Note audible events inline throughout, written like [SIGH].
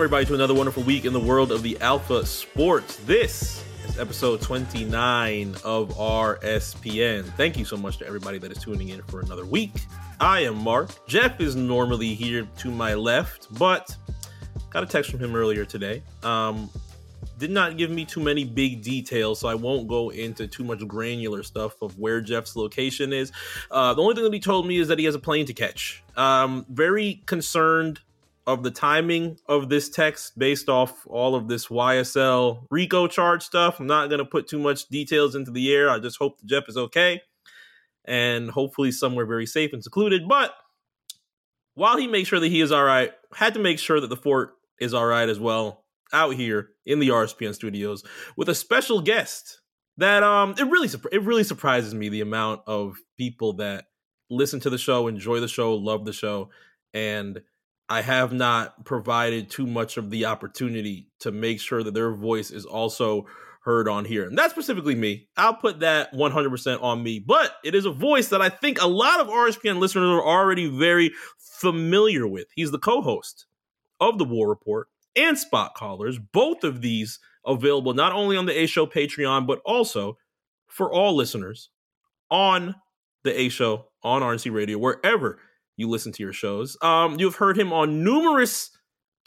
everybody, to another wonderful week in the world of the Alpha Sports. This is episode 29 of RSPN. Thank you so much to everybody that is tuning in for another week. I am Mark. Jeff is normally here to my left, but got a text from him earlier today. Um, did not give me too many big details, so I won't go into too much granular stuff of where Jeff's location is. Uh, the only thing that he told me is that he has a plane to catch. Um, very concerned of the timing of this text based off all of this YSL RICO charge stuff. I'm not going to put too much details into the air. I just hope that Jeff is okay and hopefully somewhere very safe and secluded. But while he makes sure that he is all right, had to make sure that the fort is all right as well out here in the RSPN studios with a special guest that um it really it really surprises me the amount of people that listen to the show, enjoy the show, love the show and I have not provided too much of the opportunity to make sure that their voice is also heard on here. And that's specifically me. I'll put that 100% on me. But it is a voice that I think a lot of RSPN listeners are already very familiar with. He's the co host of The War Report and Spot Callers, both of these available not only on the A Show Patreon, but also for all listeners on the A Show on RNC Radio, wherever you listen to your shows. Um, you've heard him on numerous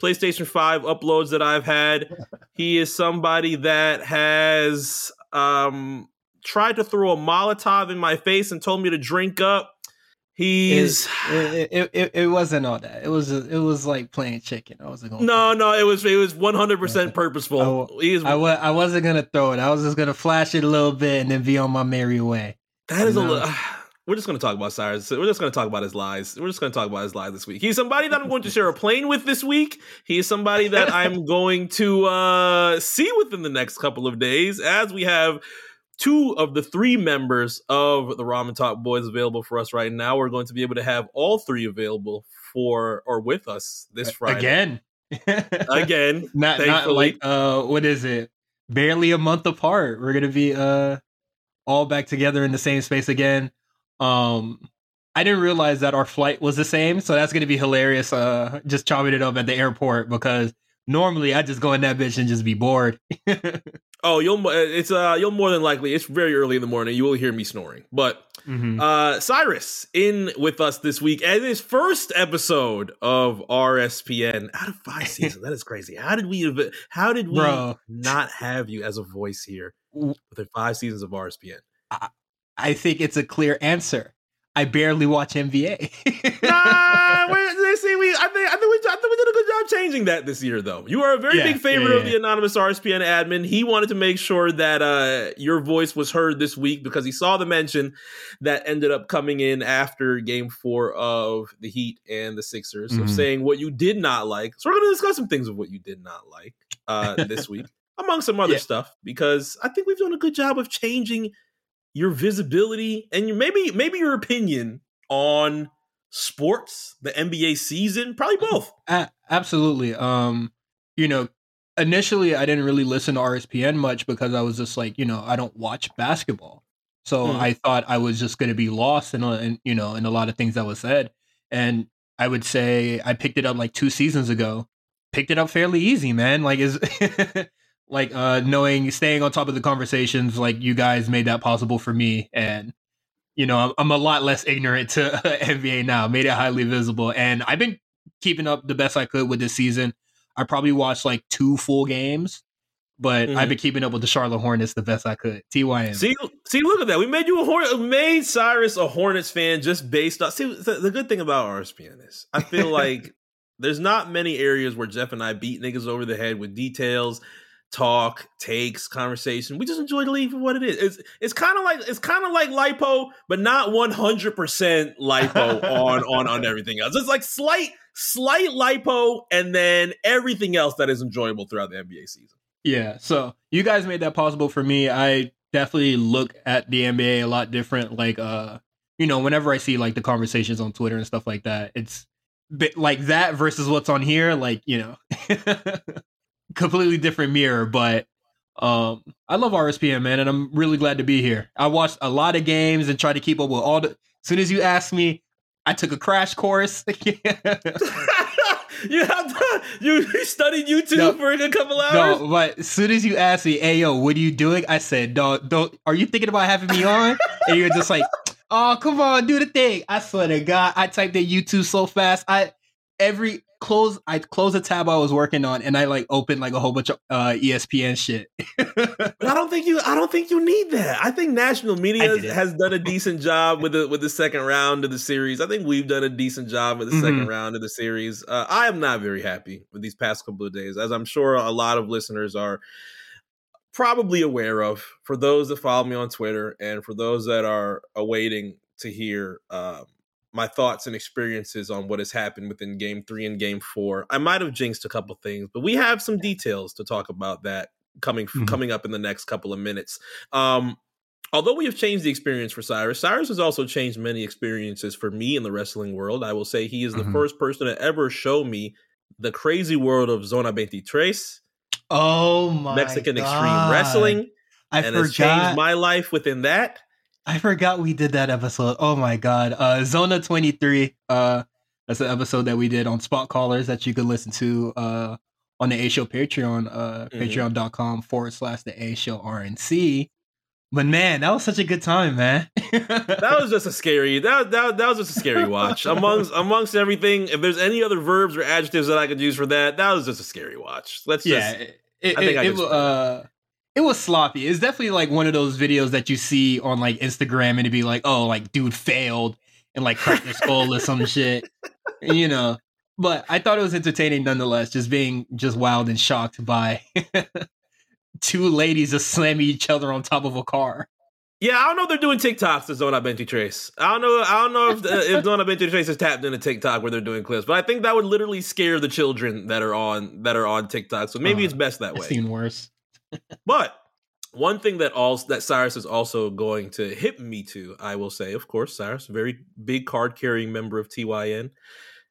PlayStation 5 uploads that I've had. [LAUGHS] he is somebody that has um, tried to throw a Molotov in my face and told me to drink up. He's it, it, it, it wasn't all that. It was it was like playing chicken. I wasn't going. No, no, it was it was one hundred percent [LAUGHS] purposeful. I, I wasn't gonna throw it. I was just gonna flash it a little bit and then be on my merry way. That is a little. [SIGHS] we're just going to talk about Cyrus. We're just going to talk about his lies. We're just going to talk about his lies this week. He's somebody that I'm going to share a plane with this week. He is somebody that [LAUGHS] I'm going to uh, see within the next couple of days as we have two of the three members of the Ramen Talk Boys available for us right now. We're going to be able to have all three available for or with us this Friday. Again. [LAUGHS] Again. not, not like, uh, what is it? Barely a month apart. We're going to be uh, all back together in the same space again um, I didn't realize that our flight was the same, so that's gonna be hilarious. Uh, just chopping it up at the airport because normally I just go in that bitch and just be bored. [LAUGHS] oh, you'll it's uh you'll more than likely it's very early in the morning. You will hear me snoring, but. Mm-hmm. Uh, Cyrus in with us this week as his first episode of RSPN out of five [LAUGHS] seasons. that is crazy. How did we? How did we Bro. not have you as a voice here within five seasons of RSPN? I, I think it's a clear answer. I barely watch NBA. nah, [LAUGHS] we, see, we, I think, I think we, I think we did a good job changing that this year, though. You are a very yeah, big favorite yeah, yeah. of the anonymous RSPN admin. He wanted to make sure that uh, your voice was heard this week because he saw the mention that ended up coming in after Game Four of the Heat and the Sixers, mm-hmm. of saying what you did not like. So we're going to discuss some things of what you did not like uh, this [LAUGHS] week, among some other stuff, because I think we've done a good job of changing your visibility and your, maybe maybe your opinion on sports, the NBA season, probably both. absolutely. Um, you know, initially I didn't really listen to RSPN much because I was just like, you know, I don't watch basketball. So mm. I thought I was just going to be lost in, a, in, you know, in a lot of things that was said. And I would say I picked it up like two seasons ago. Picked it up fairly easy, man. Like is [LAUGHS] like uh knowing staying on top of the conversations like you guys made that possible for me and you know I'm, I'm a lot less ignorant to [LAUGHS] NBA now made it highly visible and I've been keeping up the best I could with this season I probably watched like two full games but mm-hmm. I've been keeping up with the Charlotte Hornets the best I could. TYM. See, see, look at that. We made you a Hornet. Made Cyrus a Hornets fan just based on. See, the, the good thing about RSPN is I feel [LAUGHS] like there's not many areas where Jeff and I beat niggas over the head with details talk, takes, conversation. We just enjoy the league for what it is. It's it's kind of like it's kind of like lipo, but not one hundred percent lipo [LAUGHS] on on on everything else. It's like slight slight lipo, and then everything else that is enjoyable throughout the NBA season. Yeah. So you guys made that possible for me. I definitely look at the NBA a lot different. Like uh, you know, whenever I see like the conversations on Twitter and stuff like that, it's bit like that versus what's on here. Like you know. [LAUGHS] completely different mirror, but um, I love RSPN, man, and I'm really glad to be here. I watched a lot of games and tried to keep up with all the. As soon as you asked me, I took a crash course. [LAUGHS] you have to, you studied YouTube no, for a couple hours. No, but as soon as you asked me, "Hey, yo, what are you doing?" I said, "Don't, don't. Are you thinking about having me on?" [LAUGHS] and you're just like, "Oh, come on, do the thing." I swear to God, I typed in YouTube so fast. I every close I closed a tab I was working on and I like opened like a whole bunch of uh, ESPN shit. [LAUGHS] but I don't think you I don't think you need that. I think national media has done a [LAUGHS] decent job with the with the second round of the series. I think we've done a decent job with the mm-hmm. second round of the series. Uh, I am not very happy with these past couple of days, as I'm sure a lot of listeners are probably aware of. For those that follow me on Twitter and for those that are awaiting to hear um, my thoughts and experiences on what has happened within game three and game four. I might have jinxed a couple things, but we have some details to talk about that coming mm-hmm. coming up in the next couple of minutes. Um, although we have changed the experience for Cyrus, Cyrus has also changed many experiences for me in the wrestling world. I will say he is the mm-hmm. first person to ever show me the crazy world of Zona 23. Oh my Mexican God. Extreme Wrestling. I and forgot. has changed my life within that. I forgot we did that episode. Oh my god. Uh Zona 23. Uh that's an episode that we did on Spot Callers that you could listen to uh on the A Show Patreon, uh mm-hmm. patreon.com forward slash the A Show RNC. But man, that was such a good time, man. [LAUGHS] that was just a scary that, that that was just a scary watch. [LAUGHS] amongst amongst everything, if there's any other verbs or adjectives that I could use for that, that was just a scary watch. Let's yeah, just it, I think it, I it, uh it was sloppy. It's definitely like one of those videos that you see on like Instagram and it'd be like, oh, like dude failed and like cracked their skull or some shit. You know. But I thought it was entertaining nonetheless, just being just wild and shocked by [LAUGHS] two ladies just slamming each other on top of a car. Yeah, I don't know if they're doing TikToks to Zona 23. I don't know. I don't know if if Zona 23 is tapped into TikTok where they're doing clips, but I think that would literally scare the children that are on that are on TikTok. So maybe uh, it's best that way. Seen worse but one thing that all that Cyrus is also going to hit me to, I will say, of course, Cyrus, very big card carrying member of TYN.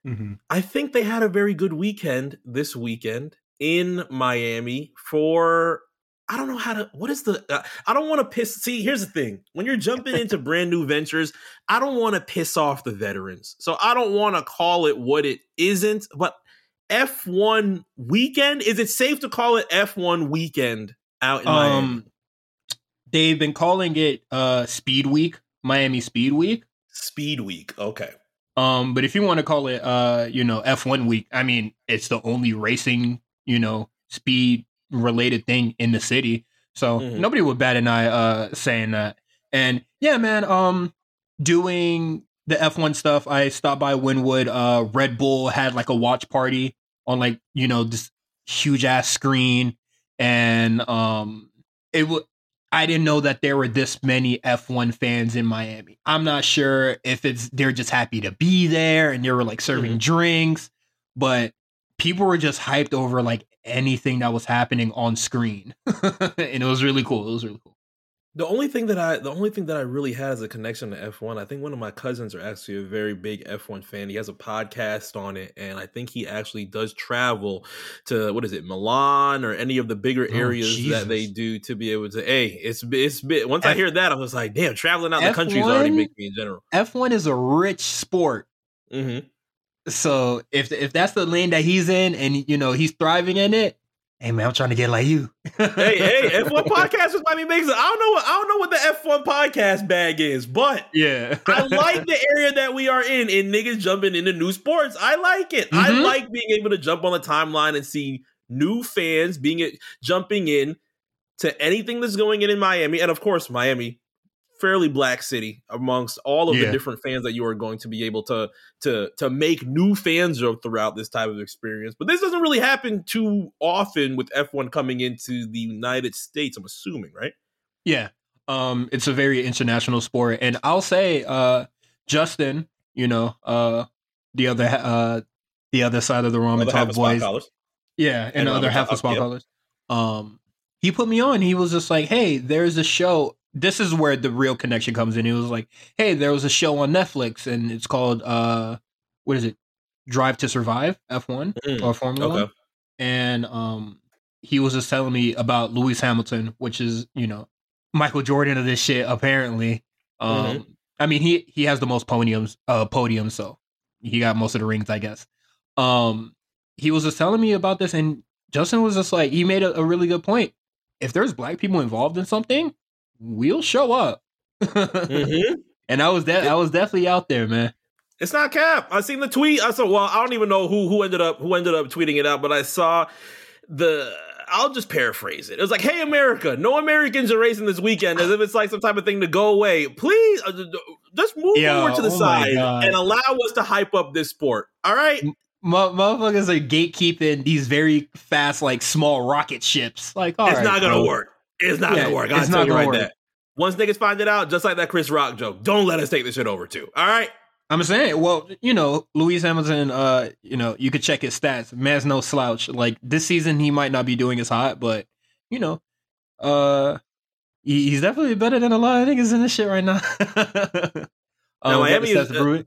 Mm-hmm. I think they had a very good weekend this weekend in Miami for I don't know how to. What is the? Uh, I don't want to piss. See, here's the thing: when you're jumping into [LAUGHS] brand new ventures, I don't want to piss off the veterans. So I don't want to call it what it isn't. But F1 weekend? Is it safe to call it F1 weekend out in um, Miami? They've been calling it uh Speed Week, Miami Speed Week. Speed Week, okay. Um, but if you want to call it uh, you know, F1 week, I mean, it's the only racing, you know, speed related thing in the city. So mm-hmm. nobody would bat an eye uh saying that. And yeah, man, um doing the F1 stuff, I stopped by Wynwood. Uh Red Bull had like a watch party on like you know this huge ass screen, and um, it would. I didn't know that there were this many F1 fans in Miami. I'm not sure if it's they're just happy to be there and they were like serving mm-hmm. drinks, but people were just hyped over like anything that was happening on screen. [LAUGHS] and it was really cool. It was really cool. The only thing that I the only thing that I really had as a connection to F1, I think one of my cousins are actually a very big F1 fan. He has a podcast on it, and I think he actually does travel to what is it, Milan or any of the bigger oh, areas Jesus. that they do to be able to. Hey, it's it's bit. Once F- I hear that, I was like, damn, traveling out F1, the country is already big me in general. F1 is a rich sport. Mm-hmm. So if if that's the lane that he's in, and you know he's thriving in it, Hey man, I'm trying to get like you. [LAUGHS] hey, hey, F1 podcast is Miami makes. I don't know what I don't know what the F1 podcast bag is, but yeah, I like the area that we are in and niggas jumping into new sports. I like it. Mm-hmm. I like being able to jump on the timeline and see new fans being jumping in to anything that's going in in Miami, and of course, Miami fairly black city amongst all of yeah. the different fans that you are going to be able to to to make new fans of throughout this type of experience. But this doesn't really happen too often with F1 coming into the United States, I'm assuming, right? Yeah. Um it's a very international sport and I'll say uh Justin, you know, uh the other uh the other side of the Roman Talk boys. Yeah, and, and the other half of Spot Callers. Um he put me on. He was just like, "Hey, there's a show this is where the real connection comes in. He was like, "Hey, there was a show on Netflix, and it's called uh, what is it? Drive to Survive F1 mm, or Formula okay. One." And um, he was just telling me about Lewis Hamilton, which is you know Michael Jordan of this shit. Apparently, um, mm-hmm. I mean he he has the most podiums, uh, podiums, so he got most of the rings, I guess. Um, he was just telling me about this, and Justin was just like, he made a, a really good point. If there's black people involved in something, we'll show up. mm-hmm. [LAUGHS] And I was that de- I was definitely out there, man. It's not cap. I seen the tweet. I saw. Well, I don't even know who who ended up who ended up tweeting it out, but I saw the. I'll just paraphrase it. It was like, "Hey, America, no Americans are racing this weekend, as if it's like some type of thing to go away. Please, uh, just move Yo, over to the oh side and allow us to hype up this sport. All right." M- motherfuckers are gatekeeping these very fast, like small rocket ships. Like, it's right, not gonna bro. work. It's not yeah, gonna work. I'll tell you right work. there. Once niggas find it out, just like that Chris Rock joke, don't let us take this shit over too. All right. I'm saying, well, you know, Lewis Hamilton, uh, you know, you could check his stats. Man's no slouch. Like this season, he might not be doing as hot, but you know, uh, he's definitely better than a lot of niggas in this shit right now. [LAUGHS] um, now Miami is, uh,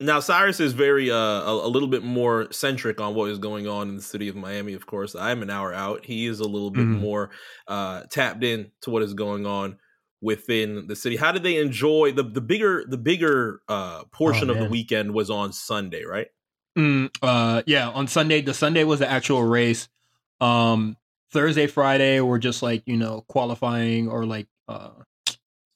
now Cyrus is very uh a, a, little bit more centric on what is going on in the city of Miami. Of course, I'm an hour out. He is a little bit mm-hmm. more uh tapped in to what is going on within the city. How did they enjoy the the bigger the bigger uh portion oh, of the weekend was on Sunday, right? Mm, uh yeah, on Sunday. The Sunday was the actual race. Um Thursday, Friday were just like, you know, qualifying or like uh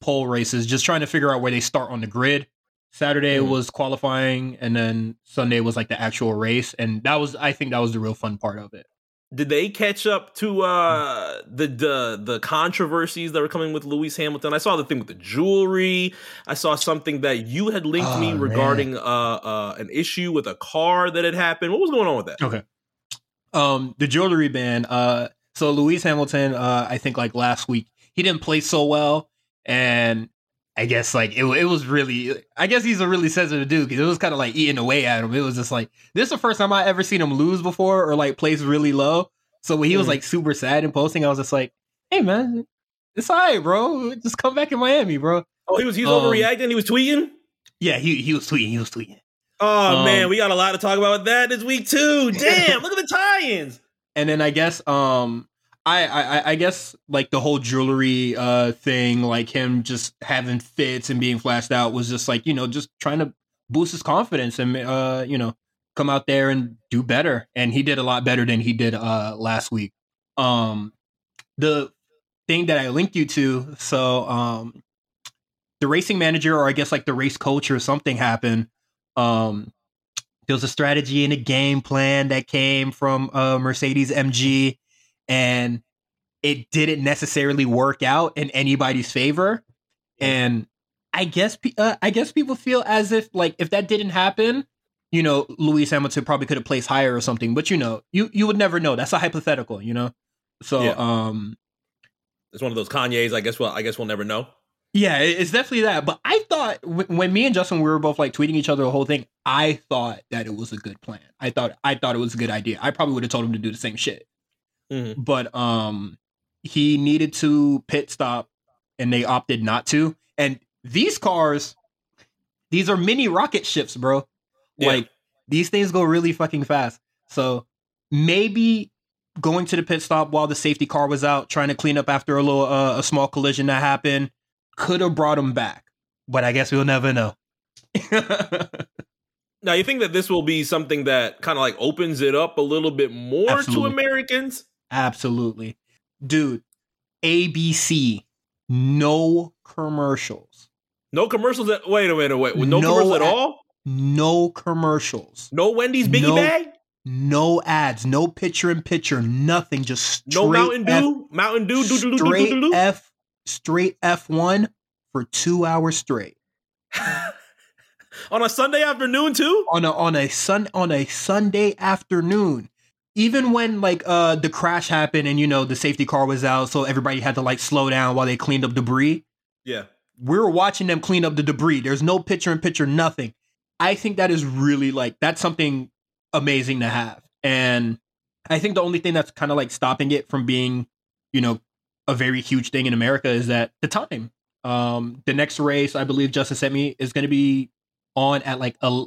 pole races, just trying to figure out where they start on the grid. Saturday mm. was qualifying and then Sunday was like the actual race and that was I think that was the real fun part of it did they catch up to uh, the the the controversies that were coming with Lewis Hamilton? I saw the thing with the jewelry. I saw something that you had linked oh, me regarding uh, uh, an issue with a car that had happened. What was going on with that? Okay. Um, the jewelry ban. Uh, so Lewis Hamilton, uh, I think like last week, he didn't play so well, and I guess like it, it was really, I guess he's a really sensitive dude because it was kind of like eating away at him. It was just like this is the first time I ever seen him lose before or like place really low. So when he mm. was like super sad and posting, I was just like, "Hey man, it's alright, bro. Just come back in Miami, bro." Oh, he was he was um, overreacting. He was tweeting. Yeah, he he was tweeting. He was tweeting. Oh um, man, we got a lot to talk about with that this week too. [LAUGHS] Damn, look at the tie-ins. And then I guess um I, I I guess like the whole jewelry uh thing, like him just having fits and being flashed out was just like, you know, just trying to boost his confidence and uh, you know, come out there and do better. And he did a lot better than he did uh last week. Um the thing that I linked you to, so um the racing manager or I guess like the race coach or something happened. Um there was a strategy and a game plan that came from uh Mercedes AMG and it didn't necessarily work out in anybody's favor. And I guess uh, I guess people feel as if like if that didn't happen, you know, Lewis Hamilton probably could have placed higher or something. But you know, you you would never know. That's a hypothetical, you know. So yeah. um, it's one of those Kanye's. I guess well, I guess we'll never know. Yeah, it's definitely that. But I thought when me and Justin we were both like tweeting each other the whole thing, I thought that it was a good plan. I thought I thought it was a good idea. I probably would have told him to do the same shit. Mm-hmm. But um, he needed to pit stop, and they opted not to. And these cars, these are mini rocket ships, bro. Yeah. Like these things go really fucking fast. So maybe going to the pit stop while the safety car was out, trying to clean up after a little uh, a small collision that happened, could have brought him back. But I guess we'll never know. [LAUGHS] now, you think that this will be something that kind of like opens it up a little bit more Absolutely. to Americans? Absolutely. Dude, ABC, no commercials. No commercials at wait a minute, wait. No, no commercials at all? No commercials. No Wendy's biggie no, bag? No ads, no picture in picture, nothing. Just straight no Mountain Dew, F, Mountain Dew, do, do, do, straight do, do, do. F, straight F one for two hours straight. [LAUGHS] on a Sunday afternoon too. On a on a sun on a Sunday afternoon even when like uh the crash happened and you know the safety car was out so everybody had to like slow down while they cleaned up debris. Yeah. We were watching them clean up the debris. There's no picture in picture nothing. I think that is really like that's something amazing to have. And i think the only thing that's kind of like stopping it from being you know a very huge thing in america is that the time. Um the next race i believe Justin sent me is going to be on at like a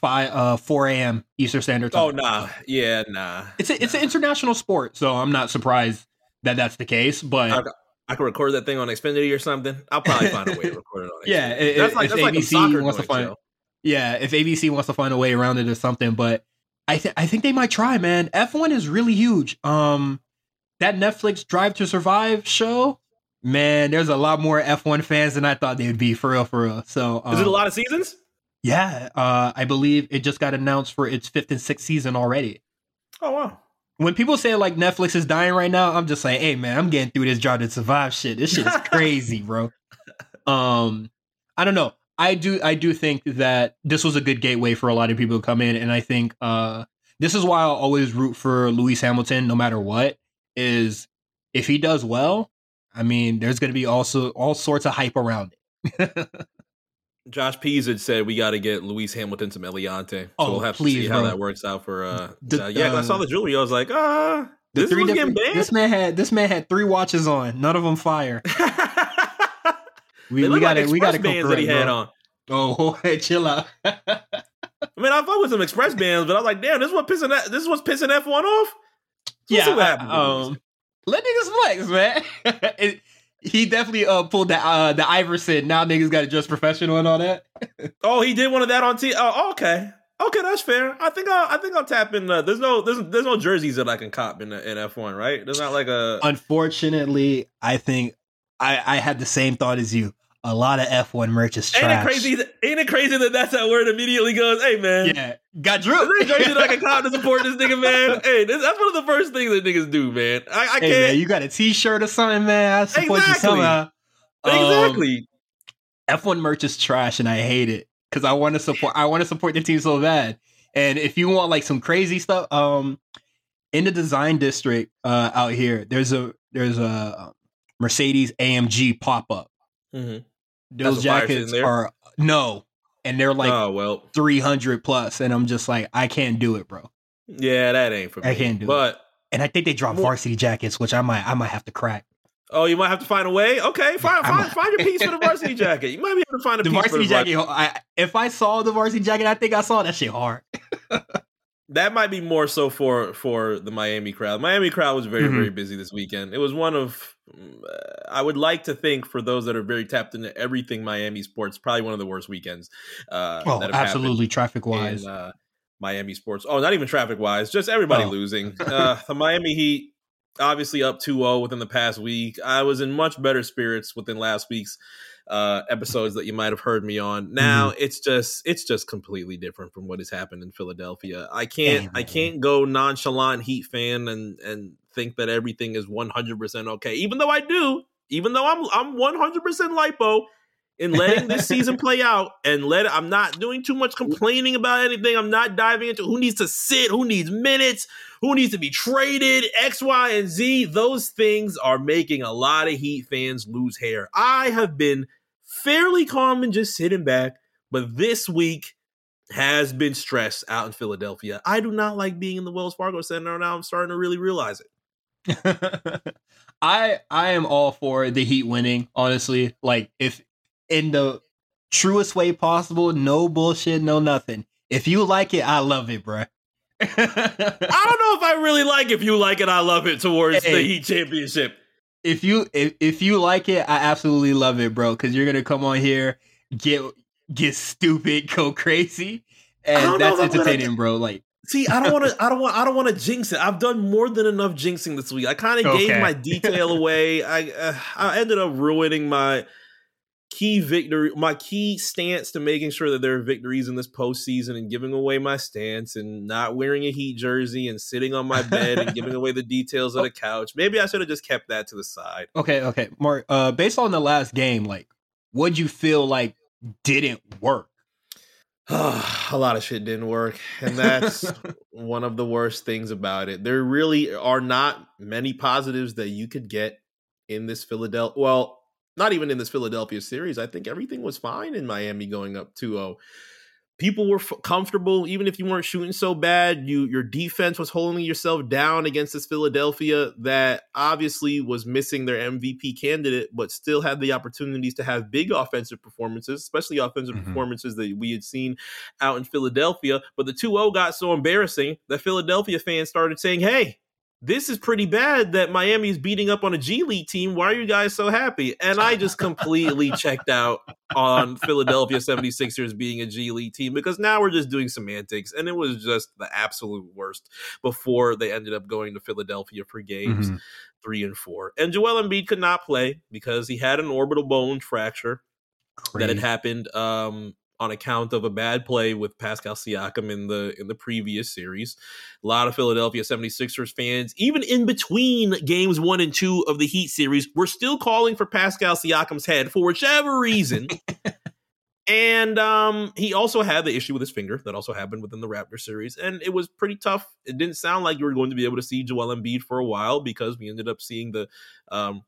five uh 4 a.m. Eastern Standard Time. Oh nah, yeah, nah. It's a, it's an international sport, so I'm not surprised that that's the case. But I, I can record that thing on Xfinity or something. I'll probably find a way to [LAUGHS] record it on. Xfinity. yeah, if, that's like, if that's ABC like wants to find. Show. Yeah, if ABC wants to find a way around it or something, but I think I think they might try, man. F1 is really huge. Um, that Netflix Drive to Survive show, man, there's a lot more F1 fans than I thought they would be for real, for real. So, um, is it a um, lot of seasons? Yeah, uh, I believe it just got announced for its fifth and sixth season already. Oh wow! When people say like Netflix is dying right now, I'm just like, hey man, I'm getting through this Drive to Survive shit. This shit is crazy, bro. [LAUGHS] Um, I don't know. I do I do think that this was a good gateway for a lot of people to come in, and I think uh, this is why I'll always root for Lewis Hamilton, no matter what. Is if he does well, I mean, there's going to be also all sorts of hype around it. [LAUGHS] Josh Pease had said we got to get Lewis Hamilton some Eliantte. So oh, we'll have please, to see bro. how that works out for. uh the, Yeah, uh, I saw the jewelry. I was like, ah, uh, this was getting banned. This man had this man had three watches on. None of them fire. [LAUGHS] We, we got like it. We got bands that he had on. Oh, [LAUGHS] hey, chill out. [LAUGHS] I mean, I fuck with some express bands, but I was like, damn, this is what pissing that, this is what's pissing F one off. yeah, um, let niggas flex, man. it, he definitely uh pulled the uh the Iverson. Now niggas got to dress professional and all that. [LAUGHS] oh, he did one of that on T. Oh, okay. Okay, that's fair. I think I, I think I'll tap in. Uh, there's no there's there's no jerseys that I can cop in in F1, right? There's not like a. Unfortunately, I think I, I had the same thought as you. A lot of F1 merch is trash. Ain't it crazy? That, ain't it crazy that that's how word immediately goes? Hey man, yeah, got Drew. That I can cop to support this nigga, man? [LAUGHS] hey, this, that's one of the first things that niggas do, man. I, I hey, can't. Man, you got a T-shirt or something, man? I support exactly. you somehow. Exactly. Um, F1 merch is trash, and I hate it because I want to support. I want to support the team so bad. And if you want like some crazy stuff, um, in the design district uh, out here, there's a there's a um, Mercedes AMG pop up. Mm-hmm. Those jackets are no, and they're like oh well three hundred plus, and I'm just like I can't do it, bro. Yeah, that ain't for me. I can't do but, it. But and I think they drop varsity jackets, which I might I might have to crack. Oh, you might have to find a way. Okay, find find, find your piece for the varsity [LAUGHS] jacket. You might be able to find a the piece varsity for the varsity jacket. I, if I saw the varsity jacket, I think I saw that shit hard. [LAUGHS] that might be more so for for the Miami crowd. Miami crowd was very mm-hmm. very busy this weekend. It was one of I would like to think for those that are very tapped into everything Miami sports, probably one of the worst weekends. Uh, oh, absolutely, traffic wise. Uh, Miami sports. Oh, not even traffic wise, just everybody oh. losing. [LAUGHS] Uh, the Miami Heat obviously up 2-0 within the past week. I was in much better spirits within last week's uh, episodes that you might have heard me on. Now mm-hmm. it's just it's just completely different from what has happened in Philadelphia. I can't I can't go nonchalant Heat fan and and think that everything is 100% okay. Even though I do, even though I'm I'm 100% lipo in letting this season [LAUGHS] play out and let I'm not doing too much complaining about anything. I'm not diving into who needs to sit, who needs minutes, who needs to be traded, X, Y, and Z. Those things are making a lot of Heat fans lose hair. I have been fairly calm and just sitting back, but this week has been stressed out in Philadelphia. I do not like being in the Wells Fargo Center now. I'm starting to really realize it. [LAUGHS] I I am all for the Heat winning, honestly. Like if in the truest way possible, no bullshit, no nothing. If you like it, I love it, bro. I don't know if I really like if you like it, I love it towards hey, the Heat Championship. If you if, if you like it, I absolutely love it, bro. Because you're gonna come on here, get get stupid, go crazy, and that's entertaining, bro. Like See, I don't want to. I don't want. I don't want to jinx it. I've done more than enough jinxing this week. I kind of okay. gave my detail away. I uh, I ended up ruining my key victory, my key stance to making sure that there are victories in this postseason and giving away my stance and not wearing a Heat jersey and sitting on my bed and giving away the [LAUGHS] details of the couch. Maybe I should have just kept that to the side. Okay, okay, Mark. Uh, based on the last game, like, what'd you feel like didn't work? [SIGHS] a lot of shit didn't work, and that's [LAUGHS] one of the worst things about it. There really are not many positives that you could get in this Philadelphia. Well, not even in this Philadelphia series. I think everything was fine in Miami going up 2-0. People were f- comfortable even if you weren't shooting so bad. You your defense was holding yourself down against this Philadelphia that obviously was missing their MVP candidate but still had the opportunities to have big offensive performances, especially offensive mm-hmm. performances that we had seen out in Philadelphia, but the 2-0 got so embarrassing that Philadelphia fans started saying, "Hey, this is pretty bad that Miami's beating up on a G League team. Why are you guys so happy? And I just completely [LAUGHS] checked out on Philadelphia 76ers being a G League team because now we're just doing semantics. And it was just the absolute worst before they ended up going to Philadelphia for games mm-hmm. three and four. And Joel Embiid could not play because he had an orbital bone fracture. That had happened um, on account of a bad play with Pascal Siakam in the in the previous series. A lot of Philadelphia 76ers fans, even in between games 1 and 2 of the Heat series, were still calling for Pascal Siakam's head for whichever reason. [LAUGHS] and um, he also had the issue with his finger that also happened within the Raptor series, and it was pretty tough. It didn't sound like you were going to be able to see Joel Embiid for a while because we ended up seeing the um,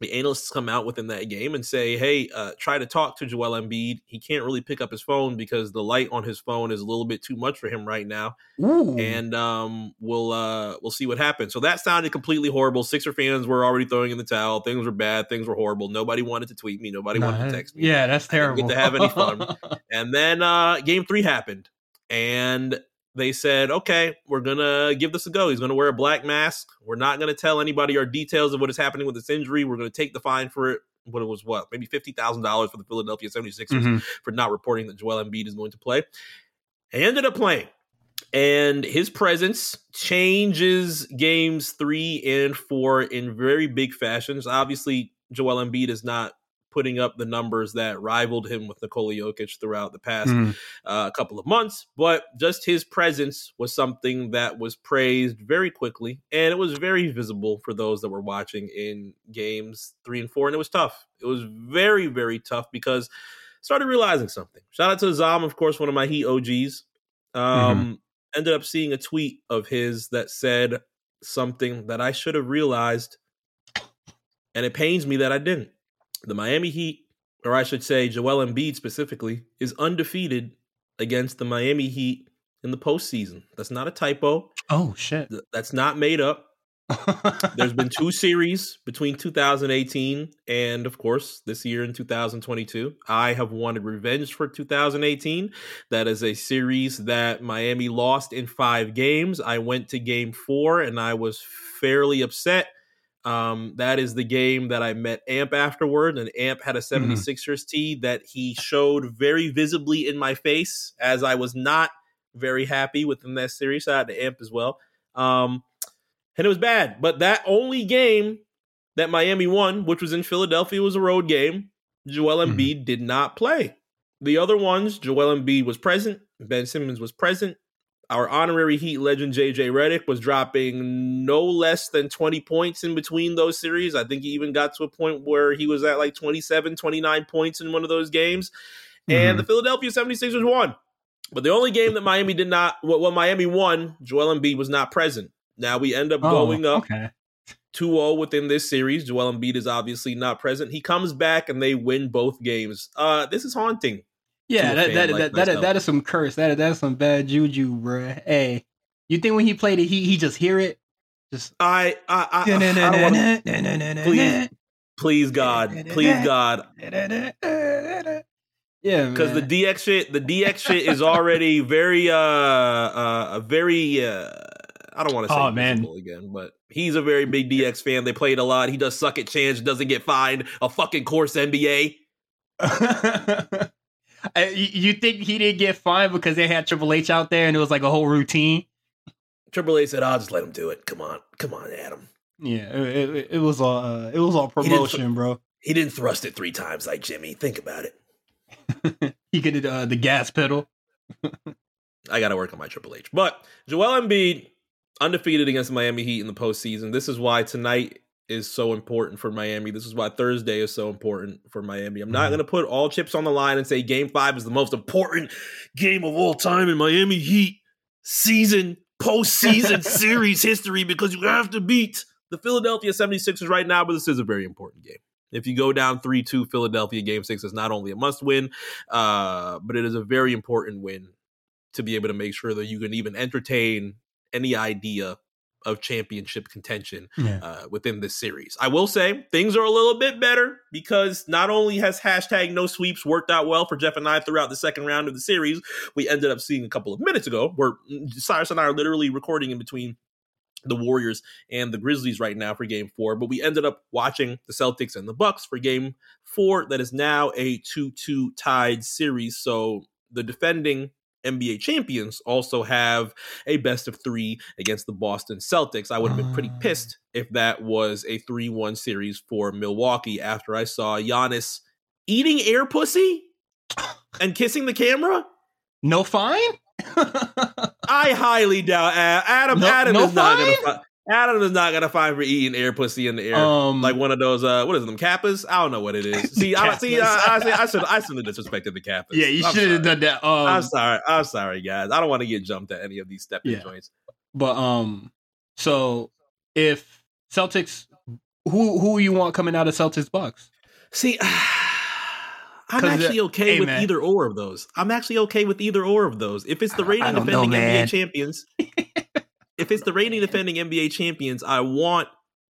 the analysts come out within that game and say, "Hey, uh, try to talk to Joel Embiid. He can't really pick up his phone because the light on his phone is a little bit too much for him right now." Ooh. And um, we'll uh, we'll see what happens. So that sounded completely horrible. Sixer fans were already throwing in the towel. Things were bad. Things were horrible. Nobody wanted to tweet me. Nobody nah, wanted to text me. Yeah, that's terrible. get to have any fun. and then uh, game three happened, and they said, okay, we're going to give this a go. He's going to wear a black mask. We're not going to tell anybody our details of what is happening with this injury. We're going to take the fine for it. What it was, what, maybe $50,000 for the Philadelphia 76ers mm-hmm. for not reporting that Joel Embiid is going to play. He ended up playing. And his presence changes games three and four in very big fashions. Obviously, Joel Embiid is not putting up the numbers that rivaled him with Nikola Jokic throughout the past mm. uh, couple of months. But just his presence was something that was praised very quickly, and it was very visible for those that were watching in games three and four. And it was tough. It was very, very tough because I started realizing something. Shout out to Zam, of course, one of my Heat OGs. Um, mm-hmm. Ended up seeing a tweet of his that said something that I should have realized, and it pains me that I didn't. The Miami Heat, or I should say Joel Embiid specifically, is undefeated against the Miami Heat in the postseason. That's not a typo. Oh shit. That's not made up. [LAUGHS] There's been two series between 2018 and, of course, this year in 2022. I have wanted revenge for 2018. That is a series that Miami lost in five games. I went to game four and I was fairly upset um, that is the game that I met Amp afterward, and Amp had a 76ers mm-hmm. tee that he showed very visibly in my face as I was not very happy within that series. I had to Amp as well. Um, and it was bad. But that only game that Miami won, which was in Philadelphia, was a road game. Joel mm-hmm. Embiid did not play. The other ones, Joel Embiid was present, Ben Simmons was present, our honorary Heat legend JJ Redick was dropping no less than 20 points in between those series. I think he even got to a point where he was at like 27, 29 points in one of those games. Mm-hmm. And the Philadelphia 76ers won. But the only game that Miami did not, well, well Miami won, Joel Embiid was not present. Now we end up oh, going up okay. 2-0 within this series. Joel Embiid is obviously not present. He comes back and they win both games. Uh, this is haunting yeah, that that, like that, that, is, that is some curse. That that is some bad juju, bro. Hey, you think when he played it, he he just hear it? Just I I, I, [LAUGHS] I, I please, please God, please God. Yeah, because the DX shit, the DX shit is already very uh uh very uh I don't want to say oh, man. again, but he's a very big DX fan. They played a lot. He does suck at chance, doesn't get fined. A fucking course NBA. [LAUGHS] you think he didn't get fined because they had Triple H out there and it was like a whole routine? Triple H said, "I'll just let him do it. Come on, come on, Adam." Yeah, it, it, it was all uh, it was all promotion, he bro. He didn't thrust it three times like Jimmy. Think about it. [LAUGHS] he could uh, the gas pedal. I got to work on my Triple H, but Joel Embiid undefeated against Miami Heat in the postseason. This is why tonight is so important for Miami. This is why Thursday is so important for Miami. I'm not mm-hmm. going to put all chips on the line and say game five is the most important game of all time in Miami Heat season, postseason [LAUGHS] series history because you have to beat the Philadelphia 76ers right now, but this is a very important game. If you go down 3 2, Philadelphia game six is not only a must win, uh, but it is a very important win to be able to make sure that you can even entertain any idea of championship contention yeah. uh, within this series. I will say things are a little bit better because not only has hashtag no sweeps worked out well for Jeff and I throughout the second round of the series, we ended up seeing a couple of minutes ago where Cyrus and I are literally recording in between the Warriors and the Grizzlies right now for game four, but we ended up watching the Celtics and the Bucks for game four. That is now a 2 2 tied series. So the defending NBA champions also have a best of three against the Boston Celtics. I would have been pretty ah. pissed if that was a 3 1 series for Milwaukee after I saw Giannis eating air pussy and kissing the camera. No fine? [LAUGHS] I highly doubt Adam. No, Adam no is not gonna. Adam is not gonna find for eating air pussy in the air, um, like one of those. Uh, what is them kappas? I don't know what it is. See, I see. Uh, I, I, I should. I should have disrespected the kappas. Yeah, you should have done that. Um, I'm sorry. I'm sorry, guys. I don't want to get jumped at any of these stepping yeah. joints. But um, so if Celtics, who who you want coming out of Celtics Bucks? See. [SIGHS] I'm actually okay hey, with man. either or of those. I'm actually okay with either or of those. If it's the reigning defending know, NBA champions, [LAUGHS] if it's the reigning defending NBA champions, I want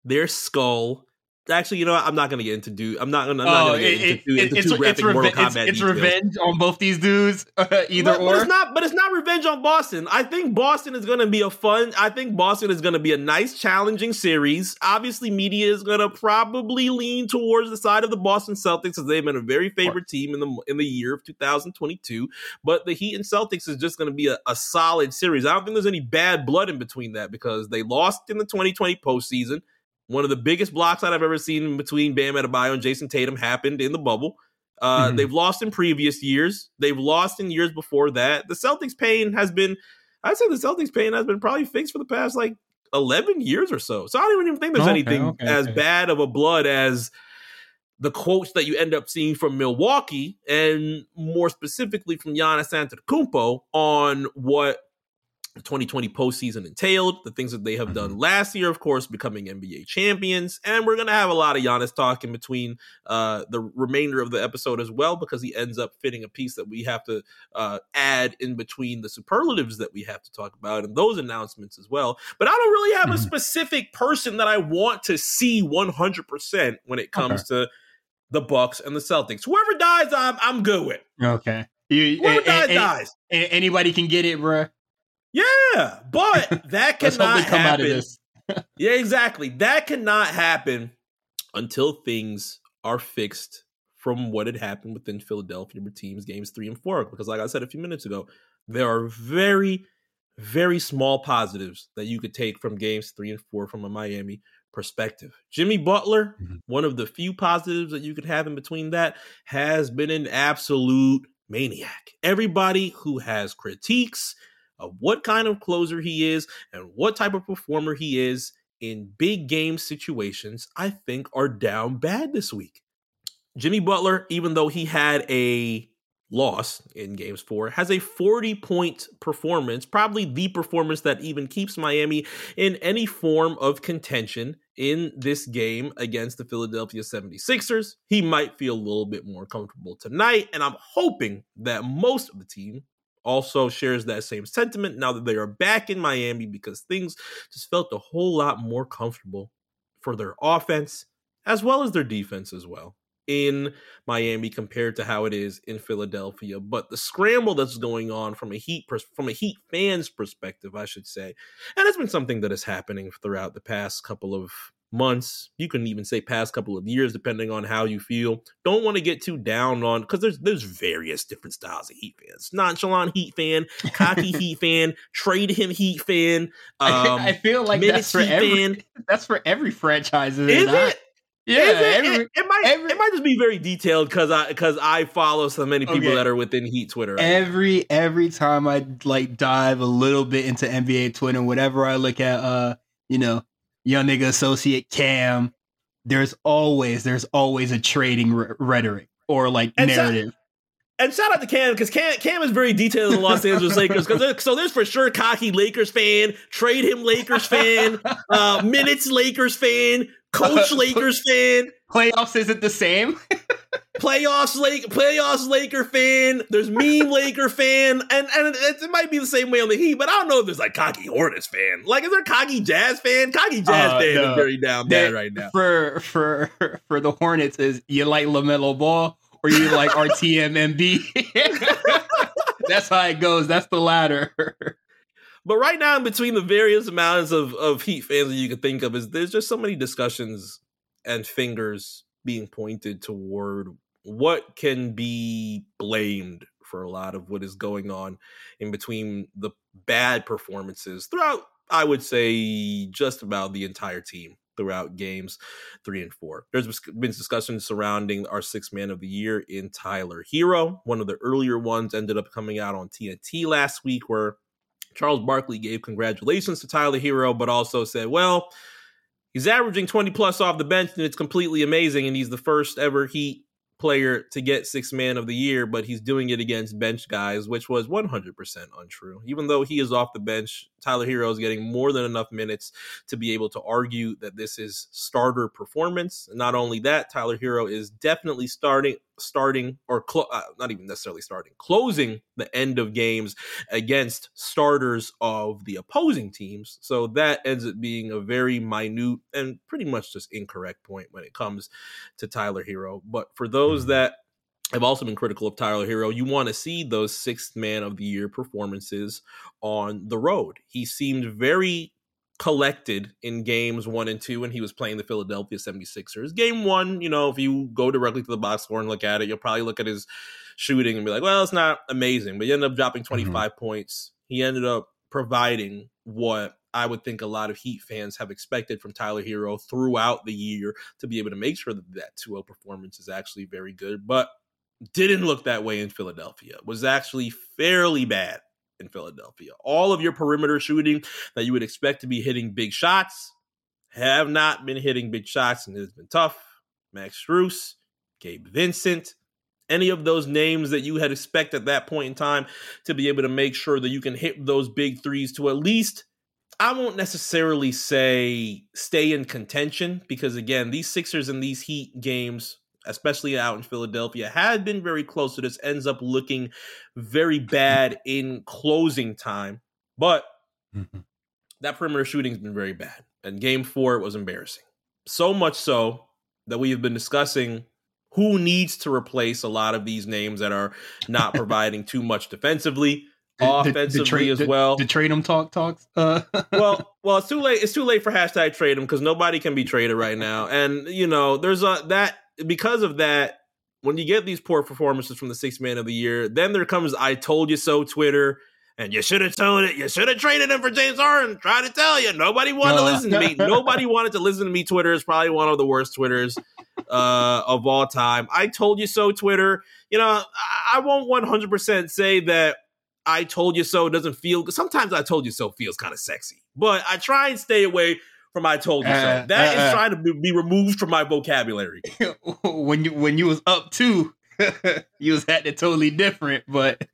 their skull Actually, you know what? I'm not going to get into do. I'm not going to. Oh, it, into, it, into it's, it's, reve- it's, it's revenge on both these dudes, [LAUGHS] either but, or. But it's not. But it's not revenge on Boston. I think Boston is going to be a fun. I think Boston is going to be a nice, challenging series. Obviously, media is going to probably lean towards the side of the Boston Celtics because they've been a very favorite team in the in the year of 2022. But the Heat and Celtics is just going to be a, a solid series. I don't think there's any bad blood in between that because they lost in the 2020 postseason. One of the biggest blocks that I've ever seen between Bam Adebayo and Jayson Tatum happened in the bubble. Uh, mm-hmm. They've lost in previous years. They've lost in years before that. The Celtics' pain has been, I'd say the Celtics' pain has been probably fixed for the past like 11 years or so. So I don't even think there's okay, anything okay, as okay. bad of a blood as the quotes that you end up seeing from Milwaukee and more specifically from Giannis Antetokounmpo on what the 2020 postseason entailed, the things that they have done mm-hmm. last year, of course, becoming NBA champions. And we're going to have a lot of Giannis talk in between uh, the remainder of the episode as well, because he ends up fitting a piece that we have to uh, add in between the superlatives that we have to talk about and those announcements as well. But I don't really have mm-hmm. a specific person that I want to see 100% when it comes okay. to the Bucks and the Celtics. Whoever dies, I'm, I'm good with. Okay. You, Whoever dies, dies. Anybody can get it, bro. Yeah, but [LAUGHS] that cannot happen. [LAUGHS] yeah, exactly. That cannot happen until things are fixed from what had happened within Philadelphia teams games three and four. Because, like I said a few minutes ago, there are very, very small positives that you could take from games three and four from a Miami perspective. Jimmy Butler, mm-hmm. one of the few positives that you could have in between that, has been an absolute maniac. Everybody who has critiques of what kind of closer he is and what type of performer he is in big game situations, I think are down bad this week. Jimmy Butler, even though he had a loss in games four, has a 40 point performance, probably the performance that even keeps Miami in any form of contention in this game against the Philadelphia 76ers. He might feel a little bit more comfortable tonight, and I'm hoping that most of the team also shares that same sentiment now that they are back in Miami because things just felt a whole lot more comfortable for their offense as well as their defense as well in Miami compared to how it is in Philadelphia. But the scramble that's going on from a Heat pers- from a Heat fans perspective, I should say, and it's been something that is happening throughout the past couple of months you can even say past couple of years depending on how you feel don't want to get too down on because there's there's various different styles of heat fans nonchalant heat fan cocky [LAUGHS] heat fan trade him heat fan um, I, feel like that's for every fan. [LAUGHS] that's for every franchise is, is it yeah, it, every, it, it, might every, it might just be very detailed because I because I follow so many people okay. that are within Heat Twitter. Right every now. every time I like dive a little bit into NBA Twitter, whatever I look at, uh, you know, young nigga associate Cam. There's always there's always a trading r- rhetoric or like and narrative. So, and shout out to Cam because Cam, Cam is very detailed in the Los Angeles Lakers. Because so there's for sure cocky Lakers fan, trade him Lakers fan, uh, minutes Lakers fan, coach [LAUGHS] Lakers fan. Playoffs isn't the same. [LAUGHS] playoffs Lake playoffs Laker fan. There's meme [LAUGHS] Laker fan, and and it, it, might be the same way on the Heat, but I don't know if there's like cocky Hornets fan. Like, is there cocky Jazz fan? Cocky Jazz uh, fan no. is very down bad right now. For for for the Hornets, is you like LaMelo Ball or you like RTMMB? That's how it goes. That's the ladder. But right now, in between the various amounts of, of Heat fans that you could think of, is there's just so many discussions and fingers being pointed toward what can be blamed for a lot of what is going on in between the bad performances throughout, I would say, just about the entire team throughout games three and four. There's been discussions surrounding our sixth man of the year in Tyler Herro. One of the earlier ones ended up coming out on TNT last week, where Charles Barkley gave congratulations to Tyler Herro, but also said, well, he's averaging 20 plus off the bench and it's completely amazing. And he's the first ever Heat player to get six man of the year, but he's doing it against bench guys, which was 100% untrue. Even though he is off the bench, Tyler Herro is getting more than enough minutes to be able to argue that this is starter performance. And not only that, Tyler Herro is definitely starting starting or clo- uh, not even necessarily starting, closing the end of games against starters of the opposing teams. So that ends up being a very minute and pretty much just incorrect point when it comes to Tyler Herro. But for those mm-hmm. that have also been critical of Tyler Herro. You want to see those sixth man of the year performances on the road. He seemed very collected in games one and two when he was playing the Philadelphia 76ers. Game one, you know, if you go directly to the box score and look at it, you'll probably look at his shooting and be like, well, it's not amazing, but he ended up dropping mm-hmm. 25 mm-hmm. points. He ended up providing what I would think a lot of Heat fans have expected from Tyler Herro throughout the year to be able to make sure that that 2 0 performance is actually very good, but didn't look that way in Philadelphia. Was actually fairly bad in Philadelphia. All of your perimeter shooting that you would expect to be hitting big shots have not been hitting big shots, and it's been tough. Max Strus, Gabe Vincent, any of those names that you had expect at that point in time to be able to make sure that you can hit those big threes to at least I won't necessarily say stay in contention because again, these Sixers and these Heat games especially out in Philadelphia, had been very close to this, ends up looking very bad in closing time. But mm-hmm. that perimeter shooting's been very bad. And game four, it was embarrassing. So much so that we have been discussing who needs to replace a lot of these names that are not [LAUGHS] providing too much defensively. offensively the, the, as well. The, trade them talk talks. Uh. [LAUGHS] well, well, it's too late. It's too late for hashtag trade them because nobody can be traded right now. And you know, there's a that because of that, when you get these poor performances from the sixth man of the year, then there comes "I told you so" Twitter, and you should have told it. You should have traded him for James Harden. Try to tell you, nobody wanted to listen to me. [LAUGHS] Nobody wanted to listen to me. Twitter is probably one of the worst Twitters uh, of all time. I told you so. Twitter. You know, I, I won't one hundred percent say that I told you so doesn't feel. Sometimes I told you so feels kind of sexy, but I try and stay away from I told you uh, so. That uh, is uh. trying to be removed from my vocabulary. [LAUGHS] when you when you was up two, [LAUGHS] you was acting totally different, but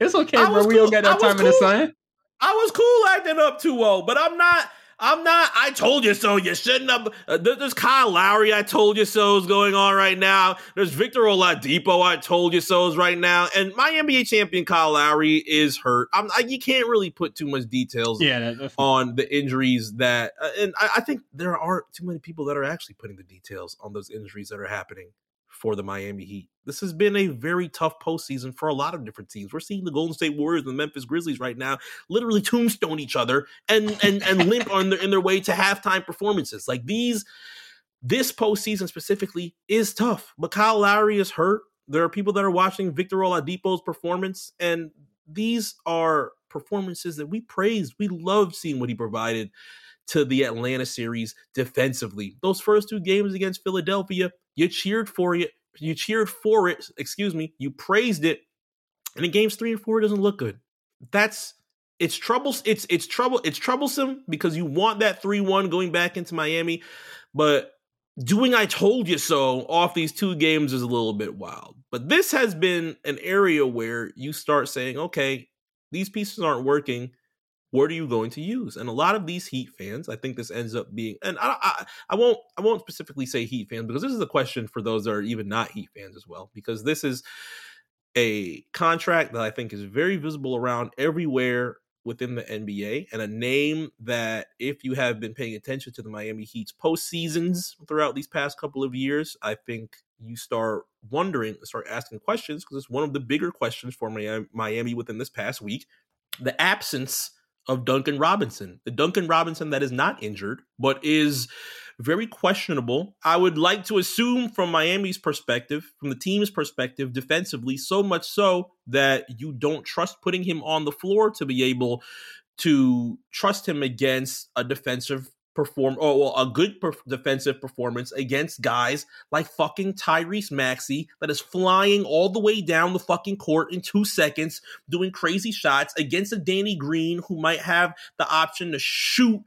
it's okay, bro. Cool. We don't got that time cool. in the sun. I was cool acting up 2-0, but I'm not I'm not. I told you so. You shouldn't have. Uh, there's Kyle Lowry. I told you so is going on right now. There's Victor Oladipo. I told you so is right now. And my NBA champion Kyle Lowry is hurt. I'm. I, you can't really put too much details. Yeah, on the injuries that, uh, and I, I think there aren't too many people that are actually putting the details on those injuries that are happening for the Miami Heat. This has been a very tough postseason for a lot of different teams. We're seeing the Golden State Warriors and the Memphis Grizzlies right now literally tombstone each other and and and limp on their in their way to halftime performances. Like these, this postseason specifically is tough. But Kyle Lowry is hurt. There are people that are watching Victor Oladipo's performance, and these are performances that we praised. We loved seeing what he provided to the Atlanta series defensively. Those first two games against Philadelphia, you cheered for it. You cheered for it. Excuse me. You praised it. And in games three and four, it doesn't look good. That's it's troubles. It's it's trouble. It's troublesome because you want that three one going back into Miami, but doing I told you so off these two games is a little bit wild. But this has been an area where you start saying, okay, these pieces aren't working what are you going to use? And a lot of these Heat fans, I think this ends up being, and I, I, I won't, I won't specifically say Heat fans because this is a question for those that are even not Heat fans as well, because this is a contract that I think is very visible around everywhere within the NBA and a name that if you have been paying attention to the Miami Heat's postseasons throughout these past couple of years, I think you start wondering, start asking questions because it's one of the bigger questions for Miami within this past week. The absence of Duncan Robinson. The Duncan Robinson that is not injured, but is very questionable. I would like to assume from Miami's perspective, from the team's perspective, defensively, so much so that you don't trust putting him on the floor to be able to trust him against a defensive perform or well, a good perf- defensive performance against guys like fucking Tyrese Maxey that is flying all the way down the fucking court in two seconds, doing crazy shots against a Danny Green who might have the option to shoot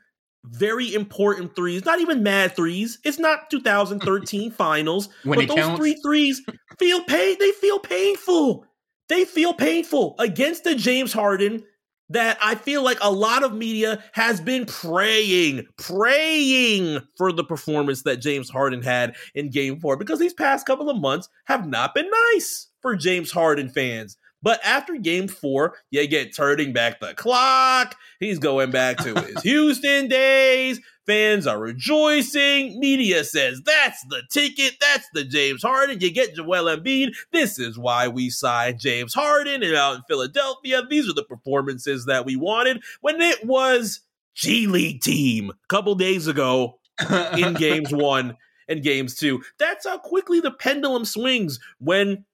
very important threes, not even mad threes. It's not [LAUGHS] 2013 finals, when but those counts. three threes feel pain. They feel painful. They feel painful against the James Harden that I feel like a lot of media has been praying, praying for the performance that James Harden had in game four because these past couple of months have not been nice for James Harden fans. But after game four, you get turning back the clock. He's going back to his [LAUGHS] Houston days. Fans are rejoicing. Media says that's the ticket. That's the James Harden. You get Joel Embiid. This is why we signed James Harden and out in uh, Philadelphia. These are the performances that we wanted when it was G League team a couple days ago [LAUGHS] in games one and games two. That's how quickly the pendulum swings when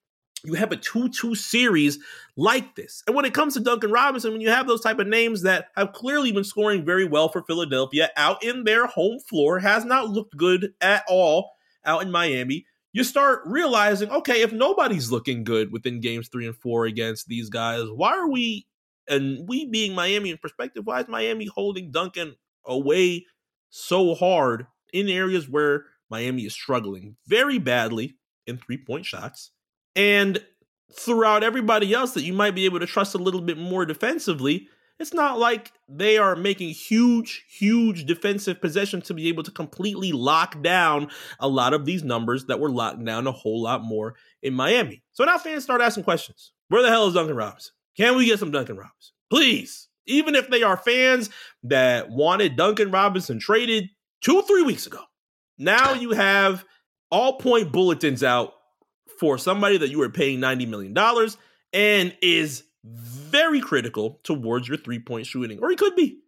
you have a 2-2 series like this. And when it comes to Duncan Robinson, when you have those type of names that have clearly been scoring very well for Philadelphia out in their home floor, has not looked good at all out in Miami, you start realizing, okay, if nobody's looking good within games 3 and 4 against these guys, why are we and we being Miami in perspective, why is Miami holding Duncan away so hard in areas where Miami is struggling very badly in three-point shots? And throughout everybody else that you might be able to trust a little bit more defensively, it's not like they are making huge, huge defensive possessions to be able to completely lock down a lot of these numbers that were locked down a whole lot more in Miami. So now fans start asking questions. Where the hell is Duncan Robinson? Can we get some Duncan Robinson? Please. Even if they are fans that wanted Duncan Robinson traded two, three weeks ago. Now you have all point bulletins out for somebody that you are paying $90 million and is very critical towards your three point shooting. Or he could be.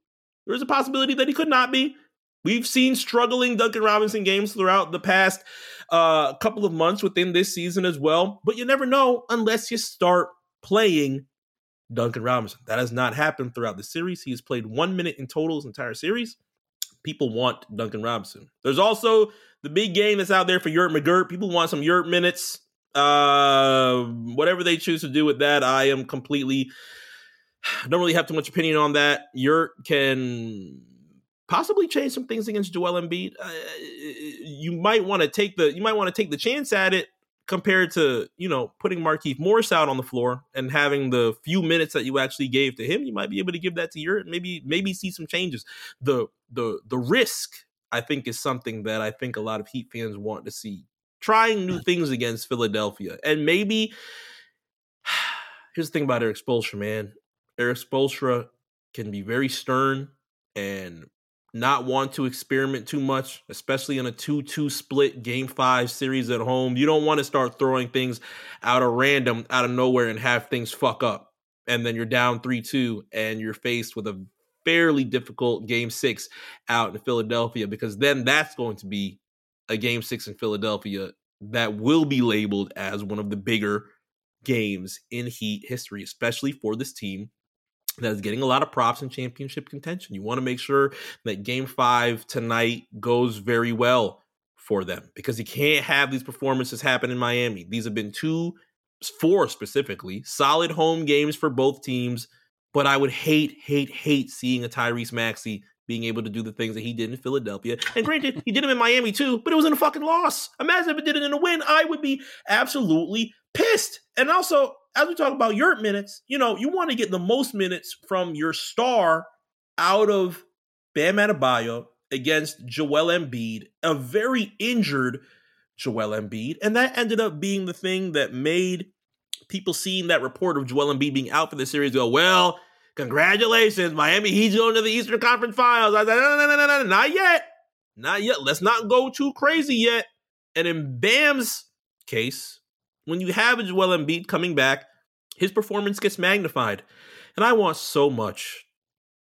There's a possibility that he could not be. We've seen struggling Duncan Robinson games throughout the past uh, couple of months within this season as well. But you never know unless you start playing Duncan Robinson. That has not happened throughout the series. He has played one minute in total his entire series. People want Duncan Robinson. There's also the big game that's out there for Yurt McGirt. People want some Yurt minutes. Uh, whatever they choose to do with that, I am completely. don't really have too much opinion on that. Yurt can possibly change some things against Joel Embiid. Uh, you might want to take the you might want to take the chance at it compared to you know putting Markieff Morris out on the floor and having the few minutes that you actually gave to him. You might be able to give that to Yurt. Maybe maybe see some changes. The the the risk I think is something that I think a lot of Heat fans want to see trying new things against Philadelphia. And maybe [SIGHS] here's the thing about Erik Spoelstra, man. Erik Spoelstra can be very stern and not want to experiment too much, especially in a 2 2 split game five series at home. You don't want to start throwing things out of random, out of nowhere, and have things fuck up. And then you're down 3 2 and you're faced with a fairly difficult game six out in Philadelphia because then that's going to be a game six in Philadelphia that will be labeled as one of the bigger games in Heat history, especially for this team that is getting a lot of props in championship contention. You want to make sure that game five tonight goes very well for them because you can't have these performances happen in Miami. These have been two, four specifically, solid home games for both teams. But I would hate, hate, hate seeing a Tyrese Maxey being able to do the things that he did in Philadelphia. And [LAUGHS] granted, he did them in Miami too, but it was in a fucking loss. Imagine if it did it in a win. I would be absolutely pissed. And also, as we talk about your minutes, you know, you want to get the most minutes from your star out of Bam Adebayo against Joel Embiid, a very injured Joel Embiid. And that ended up being the thing that made people seeing that report of Joel Embiid being out for the series go, well, Congratulations, Miami Heat's going to the Eastern Conference Finals. I said, no, no, no, no, no, not yet. Not yet. Let's not go too crazy yet. And in Bam's case, when you have a Joel Embiid coming back, his performance gets magnified. And I want so much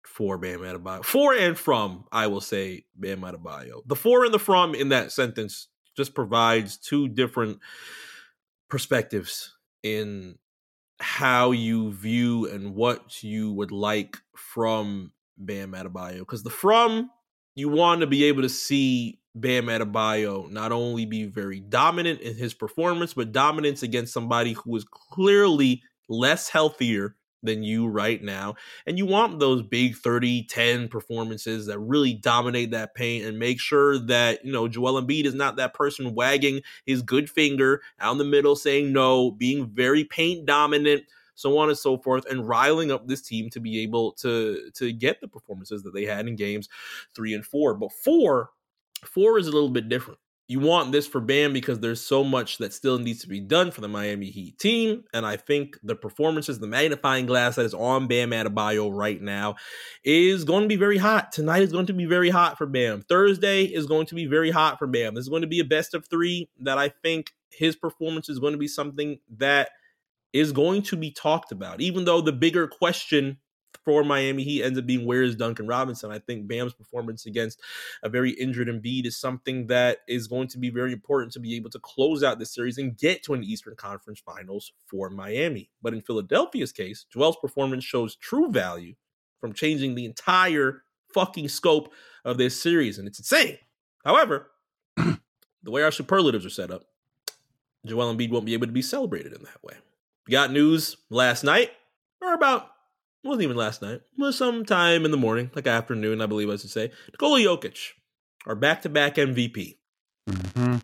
for Bam Adebayo. For and from, I will say Bam Adebayo. The for and the from in that sentence just provides two different perspectives in how you view and what you would like from Bam Adebayo. Because the from, you want to be able to see Bam Adebayo not only be very dominant in his performance, but dominance against somebody who is clearly less healthier than you right now. And you want those big 30 10 performances that really dominate that paint and make sure that, you know, Joel Embiid is not that person wagging his good finger out in the middle saying no, being very paint dominant so on and so forth, and riling up this team to be able to to get the performances that they had in games three and four. But four, four is a little bit different you want this for Bam because there's so much that still needs to be done for the Miami Heat team. And I think the performances, the magnifying glass that is on Bam Adebayo right now is going to be very hot. Tonight is going to be very hot for Bam. Thursday is going to be very hot for Bam. This is going to be a best of three that I think his performance is going to be something that is going to be talked about. Even though the bigger question for Miami Heat ends up being where is Duncan Robinson. I think Bam's performance against a very injured Embiid is something that is going to be very important to be able to close out the series and get to an Eastern Conference Finals for Miami. But in Philadelphia's case, Joel's performance shows true value from changing the entire fucking scope of this series, and it's insane. However, [CLEARS THROAT] the way our superlatives are set up, Joel Embiid won't be able to be celebrated in that way. We got news last night, or about wasn't even last night. It was sometime in the morning, like afternoon, I believe I should say. Nikola Jokic, our back-to-back MVP. Mm-hmm.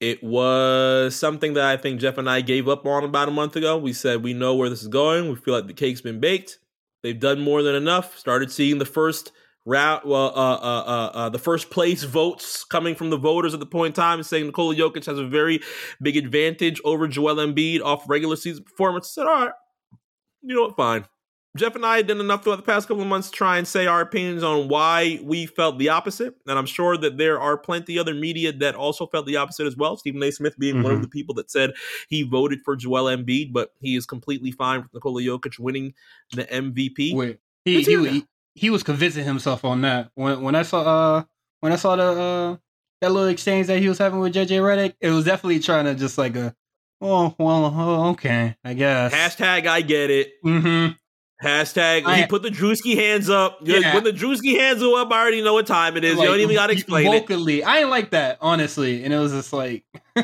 It was something that I think Jeff and I gave up on about a month ago. We said we know where this is going. We feel like the cake's been baked. They've done more than enough. Started seeing the first route, well, uh, uh, uh, uh, the first place votes coming from the voters at the point in time, saying Nikola Jokic has a very big advantage over Joel Embiid off regular season performance. I said, all right, you know what, fine. Jeff and I have done enough throughout the past couple of months to try and say our opinions on why we felt the opposite. And I'm sure that there are plenty other media that also felt the opposite as well. Stephen A. Smith being mm-hmm. one of mm-hmm. the people that said he voted for Joel Embiid, but he is completely fine with Nikola Jokic winning the MVP. Wait, he he, he, he, was convincing himself on that. When when I saw uh when I saw the uh that little exchange that he was having with JJ Redick, it was definitely trying to just like a oh well oh, okay I guess hashtag I get it. Mm-hmm. Hashtag I, he put the Druski hands up. Yeah. When the Druski hands go up, I already know what time it is. Like, you don't even gotta explain vocally, it. I ain't like that, honestly. And it was just like [LAUGHS]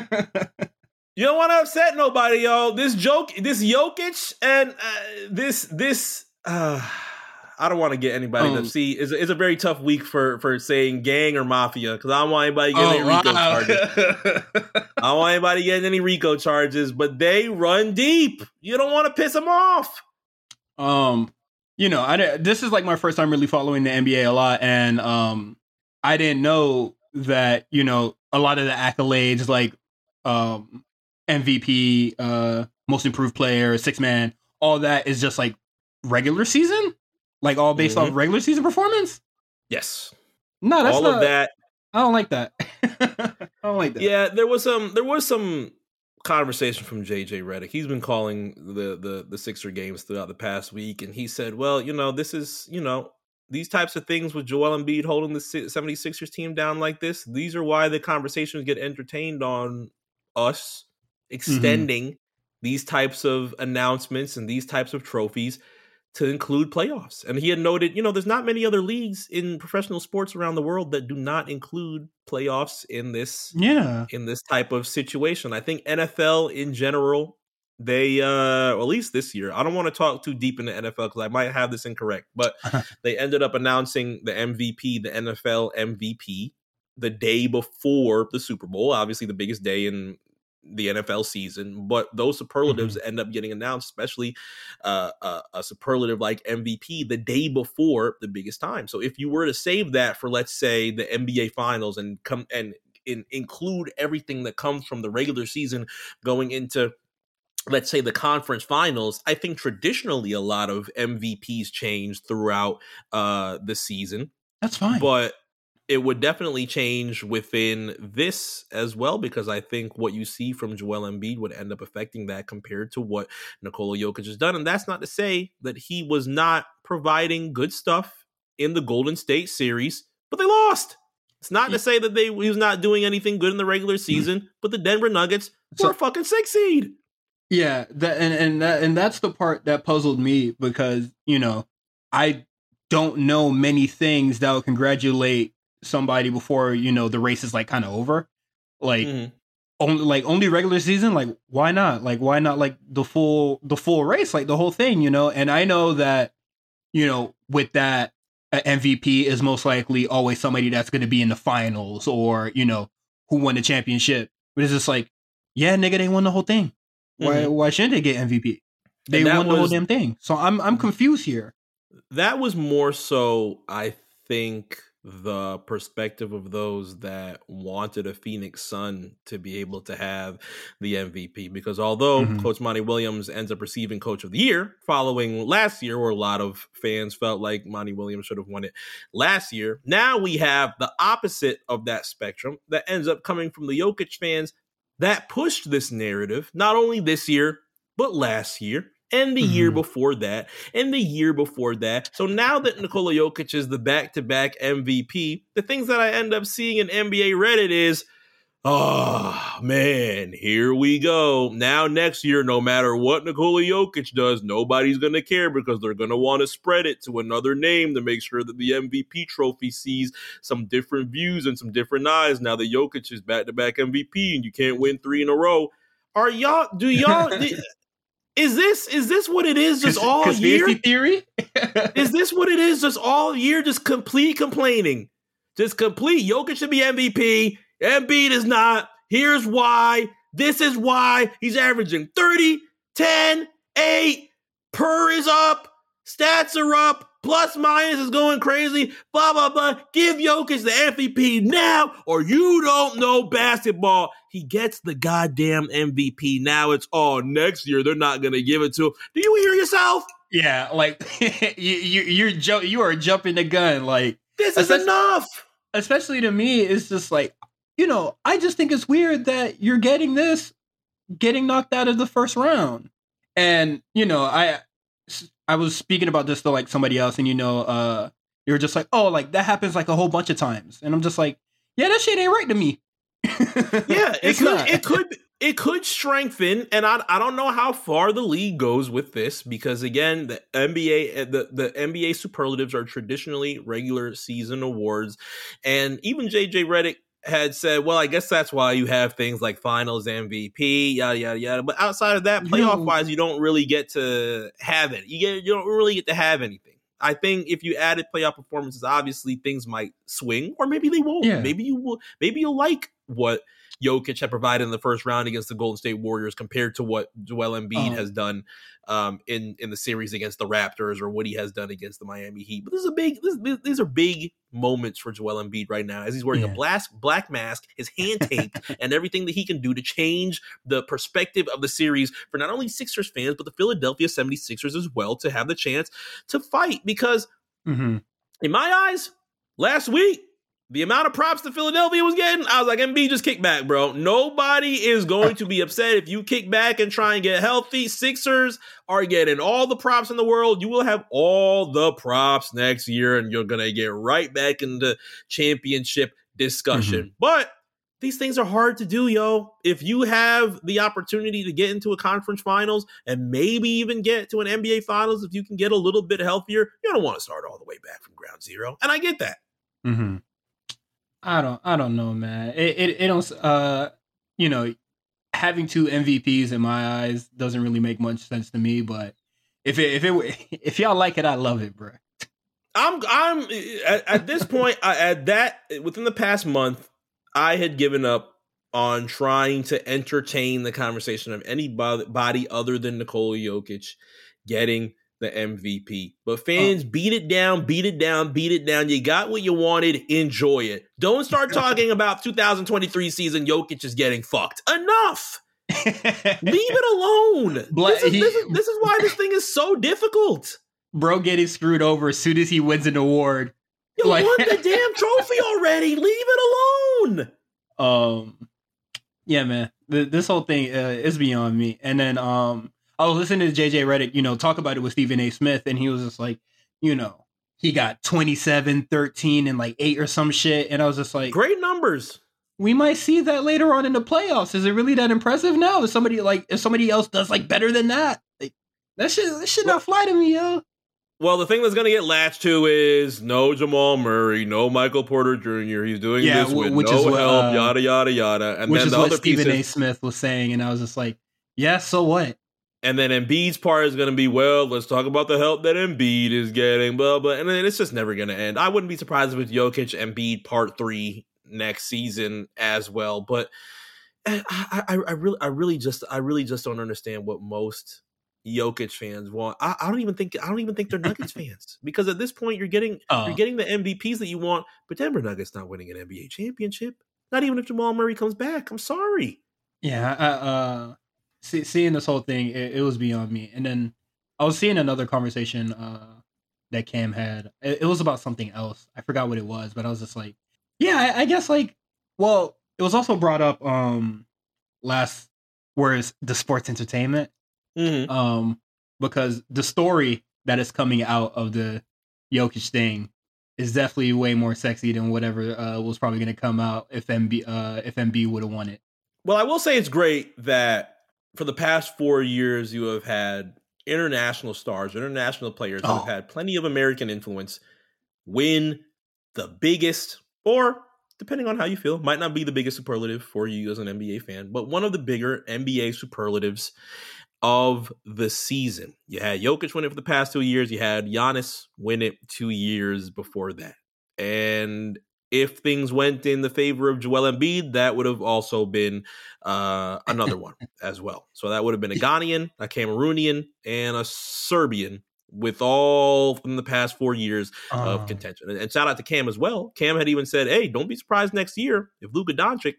You don't want to upset nobody, y'all. This joke, this Jokic and uh, this this uh I don't want to get anybody um, to see. It's, it's a very tough week for for saying gang or mafia because I don't want anybody getting oh, any RICO wow. charges. [LAUGHS] I don't want anybody getting any RICO charges, but they run deep. You don't want to piss them off. Um, you know, I this is like my first time really following the NBA a lot, and um, I didn't know that you know a lot of the accolades like um MVP, uh, most improved player, six man, all that is just like regular season, like all based mm-hmm. on regular season performance. Yes. No, that's all not, of that. I don't like that. [LAUGHS] I don't like that. Yeah, there was some. There was some conversation from JJ Redick. He's been calling the the the Sixer games throughout the past week, and he said, "Well, you know, this is you know." These types of things with Joel Embiid holding the 76ers team down like this, these are why the conversations get entertained on us mm-hmm. extending mm-hmm. these types of announcements and these types of trophies to include playoffs. And he had noted, you know, there's not many other leagues in professional sports around the world that do not include playoffs in this yeah in this type of situation. I think NFL in general they uh at least this year i don't want to talk too deep into nfl because i might have this incorrect but [LAUGHS] they ended up announcing the mvp the nfl mvp the day before the super bowl obviously the biggest day in the NFL season, but those superlatives mm-hmm. end up getting announced, especially uh, uh, a superlative like MVP the day before the biggest time. So if you were to save that for, let's say, the NBA Finals and come and in, include everything that comes from the regular season going into let's say the conference finals i think traditionally a lot of mvps change throughout uh the season that's fine but it would definitely change within this as well because I think what you see from Joel Embiid would end up affecting that compared to what Nikola Jokic has done. And that's not to say that he was not providing good stuff in the Golden State series, but they lost. It's not to say that they he was not doing anything good in the regular mm-hmm. season, but the Denver Nuggets were So- a fucking six seed. Yeah, that and and that and that's the part that puzzled me because you know I don't know many things that will congratulate somebody before you know the race is like kind of over. Like Mhm. only like only regular season, like why not? Like why not like the full the full race, like the whole thing, you know? And I know that you know with that MVP is most likely always somebody that's going to be in the finals or you know who won the championship. But it's just like, yeah, nigga, they won the whole thing. Why Mhm. why shouldn't they get MVP? They won the whole damn thing. So I'm I'm confused here. that was more so i think the perspective of those that wanted a phoenix sun to be able to have the mvp because although Mhm. coach monty williams ends up receiving coach of the year following last year where a lot of fans felt like monty williams should have won it last year now we have the opposite of that spectrum that ends up coming from the jokic fans that pushed this narrative not only this year but last year and the year Mhm. before that and the year before that. So now that Nikola Jokic is the back-to-back MVP, the things that I end up seeing in NBA Reddit is, oh man, here we go. Now next year, no matter what Nikola Jokic does, nobody's gonna care because they're gonna want to spread it to another name to make sure that the MVP trophy sees some different views and some different eyes. Now that Jokic is back-to-back MVP and you can't win three in a row. Are y'all? Do y'all? [LAUGHS] is this is this what it is? Just all year? theory? [LAUGHS] Is this what it is? Just all year, just complete complaining. Just complete. Jokic should be MVP. Embiid is not. Here's why. This is why. He's averaging 30, 10, 8. Per is up. Stats are up. Plus minus is going crazy. Blah, blah, blah. Give Jokic the MVP now, or you don't know basketball. He gets the goddamn MVP. Now it's all next year. They're not going to give it to him. Do you hear yourself? yeah, like [LAUGHS] you you you're ju- you are jumping the gun. Like This is enough. especially to me, it's just like you know I just think it's weird that you're getting this, getting knocked out of the first round, and you know I I was speaking about this to like somebody else, and you know uh you're just like oh like that happens like a whole bunch of times, and I'm just like yeah that shit ain't right to me. [LAUGHS] Yeah, it could not. it could it could strengthen, and I I don't know how far the league goes with this because again, the NBA uh, the the NBA superlatives are traditionally regular season awards, and even JJ Redick had said, "Well, I guess that's why you have things like Finals MVP, yada yada yada." But outside of that, playoff wise, you don't really get to have it. You get you don't really get to have anything. I think if you added playoff performances, obviously things might swing, or maybe they won't. Yeah. Maybe you will. Maybe you'll like what Jokic had provided in the first round against the Golden State Warriors compared to what Joel Embiid Oh. has done um, in in the series against the Raptors or what he has done against the Miami Heat. But this is a big. This, these are big moments for Joel Embiid right now as he's wearing a black black mask, his hand taped, [LAUGHS] and everything that he can do to change the perspective of the series for not only Sixers fans but the Philadelphia 76ers as well to have the chance to fight because hmm in my eyes, last week, the amount of props that Philadelphia was getting, I was like, MB, just kick back, bro. Nobody is going to be upset if you kick back and try and get healthy. Sixers are getting all the props in the world. You will have all the props next year, and you're going to get right back into championship discussion. But these things are hard to do, yo. If you have the opportunity to get into a conference finals and maybe even get to an NBA finals, if you can get a little bit healthier, you don't want to start all the way back from ground zero. And I get that. hmm I don't I don't know, man. It it, it don't uh you know having two MVPs in my eyes doesn't really make much sense to me. But if it if it [LAUGHS] if y'all like it, I love it, bro. I'm I'm at, at this point I, at that within the past month I had given up on trying to entertain the conversation of anybody other than Nikola Jokic getting the MVP. But fans beat it down, beat it down, beat it down. You got what you wanted, enjoy it. Don't start [LAUGHS] talking about 2023 season Jokic is getting fucked. Enough. [LAUGHS] Leave it alone. Bla- this, is, he- this, is, this is why this thing is so difficult. bro getting screwed over as soon as he wins an award. You Like- won the damn trophy already. Leave it alone. Um, yeah, man, Th- this whole thing uh, is beyond me. And then um, I was listening to JJ Redick, you know, talk about it with Stephen A. Smith, and he was just like, you know, he got 27, 13, and like eight or some shit. And I was just like, great numbers. We might see that later on in the playoffs. Is it really that impressive now? If somebody like if somebody else does like better than that, like that should that should not fly to me, yo. Well, the thing that's going to get latched to is no Jamal Murray, no Michael Porter Jr. He's doing yeah, this with which no what, help, uh, yada yada yada. And which then is the what other Stephen pieces, A. Smith was saying, and I was just like, yeah, so what? And then Embiid's part is going to be, well, let's talk about the help that Embiid is getting, blah blah. And then it's just never going to end. I wouldn't be surprised if it's Jokic Embiid part three next season as well. But eh, I, I, I really, I really just, I really just don't understand what most Jokic fans want. I, I, don't even think I don't even think they're Nuggets [LAUGHS] fans because at this point you're getting uh, you're getting the MVPs that you want, but Denver Nuggets not winning an NBA championship. Not even if Jamal Murray comes back. I'm sorry. Yeah, I, uh, see, seeing this whole thing, it, it, was beyond me. And then I was seeing another conversation uh, that Cam had. It, it, was about something else. I forgot what it was, but I was just like, yeah, I, I guess like, well, it was also brought up um last, whereas the sports entertainment Mm-hmm. Um, because the story that is coming out of the Jokic thing is definitely way more sexy than whatever uh, was probably going to come out if MB uh, if MB would have won it. Well, I will say it's great that for the past four years you have had international stars, international players oh. who have had plenty of American influence win the biggest, or depending on how you feel, might not be the biggest superlative for you as an NBA fan, but one of the bigger NBA superlatives of the season. You had Jokic win it for the past two years. You had Giannis win it two years before that. And if things went in the favor of Joel Embiid, that would have also been uh, another one as well. So that would have been a Ghanaian, a Cameroonian, and a Serbian with all from the past four years uh. of ah. contention. And, and, shout out to Cam as well. Cam had even said, "Hey, don't be surprised next year if Luka Doncic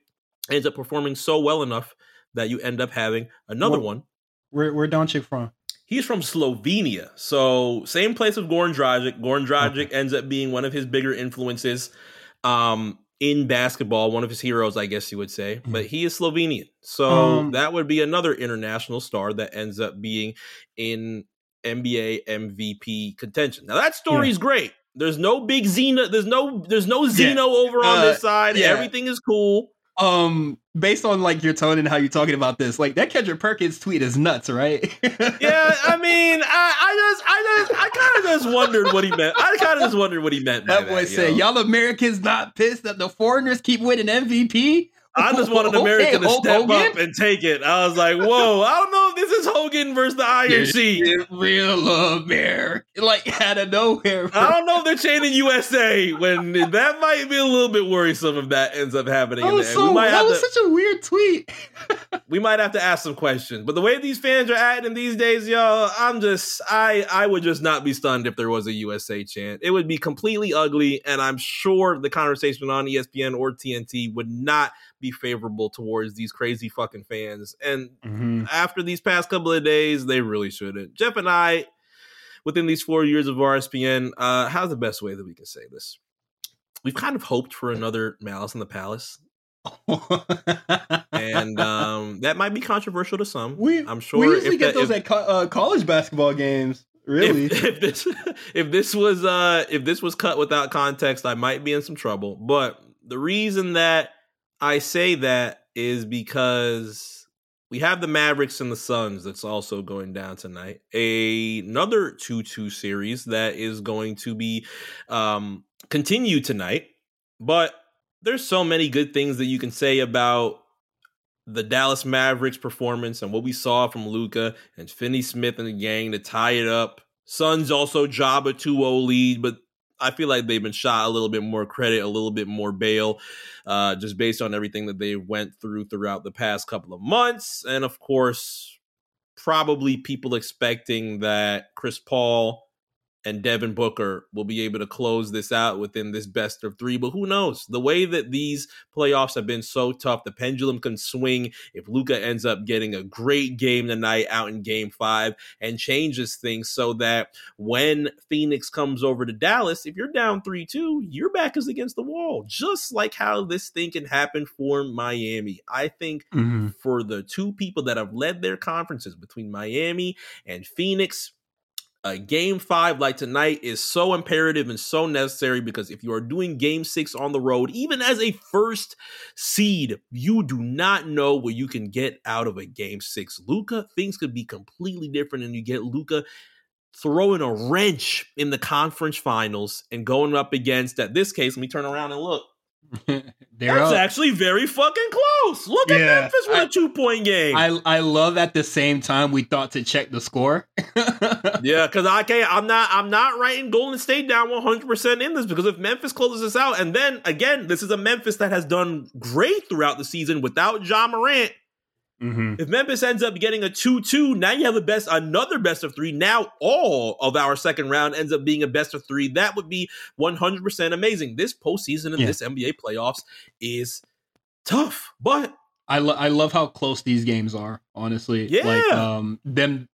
ends up performing so well enough that you end up having another one where where Doncic from? He's from Slovenia. So same place as Goran Dragic. Goran Dragic okay. ends up being one of his bigger influences um, in basketball, one of his heroes, I guess you would say. Mm-hmm. But he is Slovenian. So um, that would be another international star that ends up being in NBA MVP contention. Now that story is yeah. great. There's no big Xena. There's no there's no Zeno yeah. over on uh, this side. Yeah. Everything is cool um based on like your tone and how you're talking about this like that kendrick perkins tweet is nuts right? [LAUGHS] Yeah i mean i i just i just i kind of just wondered what he meant. I kind of just wondered what he meant that boy said y'all americans not pissed that the foreigners keep winning mvp I just wanted [LAUGHS] America to step Hogan? up and take it. I was like, whoa, I don't know if this is Hogan versus the Sheik. Real America. Like out of nowhere. Bro. I don't know if they're chaining USA when that might be a little bit worrisome if that ends up happening. That was, so, that was to, such a weird tweet. [LAUGHS] we might have to ask some questions. But the way these fans are acting these days, y'all, I'm just I I would just not be stunned if there was a USA chant. It would be completely ugly, and I'm sure the conversation on ESPN or TNT would not be favorable towards these crazy fucking fans. And mm-hmm. after these past couple of days, they really shouldn't. Jeff and I, within these four years of RSPN, uh, how's the best way that we can say this? We've kind of hoped for another Malice in the Palace. [LAUGHS] and um, that might be controversial to some. We, I'm sure we usually get that, those if, at co- uh, college basketball games. Really? If, [LAUGHS] if, this if this was uh if this was cut without context, I might be in some trouble. But the reason that I say that is because we have the Mavericks and the Suns that's also going down tonight. A, another 2 2 series that is going to be um, continued tonight. But there's so many good things that you can say about the Dallas Mavericks performance and what we saw from Luka and Finney Smith and the gang to tie it up. Suns also job a 2 0 lead, but I feel like they've been shot a little bit more credit, a little bit more bail, uh, just based on everything that they went through throughout the past couple of months. And of course, probably people expecting that Chris Paul and Devin Booker will be able to close this out within this best of three. But who knows? The way that these playoffs have been so tough, the pendulum can swing if Luka ends up getting a great game tonight out in game five and changes things so that when Phoenix comes over to Dallas, if you're down 3 2, your back is against the wall, just like how this thing can happen for Miami. I think mm-hmm. for the two people that have led their conferences between Miami and Phoenix, a game five like tonight is so imperative and so necessary because if you are doing game six on the road, even as a first seed, you do not know what you can get out of a game six. Luka, things could be completely different, and you get Luka throwing a wrench in the conference finals and going up against, at this case, let me turn around and look. [LAUGHS] That's up. actually very fucking close. Look yeah, at Memphis with I, a two point game. I I love at the same time we thought to check the score. [LAUGHS] yeah, because I can't. I'm not. I'm not writing Golden State down 100 percent in this because if Memphis closes this out, and then again, this is a Memphis that has done great throughout the season without Ja Morant. Mm-hmm. If Memphis ends up getting a 2 2, now you have a best, another best of three. Now all of our second round ends up being a best of three. That would be 100% amazing. This postseason and yeah. this NBA playoffs is tough, but. I, lo- I love how close these games are, honestly. Yeah. Like, um, them,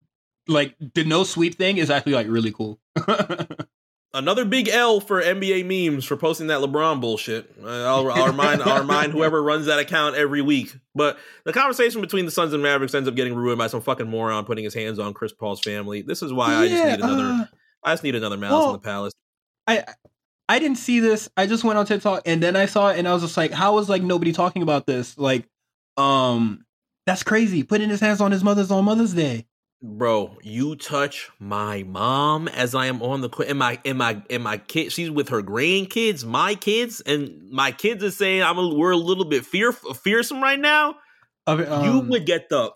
like, the no sweep thing is actually, like, really cool. [LAUGHS] another big L for NBA memes for posting that LeBron bullshit. Uh, I'll, I'll, remind I'll remind [LAUGHS] whoever runs that account every week. But the conversation between the Suns and Mavericks ends up getting ruined by some fucking moron putting his hands on Chris Paul's family. This is why yeah, I just need another. Uh, I just need another Malice well, in the Palace. I I didn't see this. I just went on TikTok and then I saw it and I was just like, how is like nobody talking about this? Like, um, that's crazy. Putting his hands on his mother's on Mother's Day bro, you touch my mom as I am on the and my and my and my kid. She's with her grandkids, my kids, and my kids are saying I'm a, we're a little bit fear fearsome right now. Um, you would get the.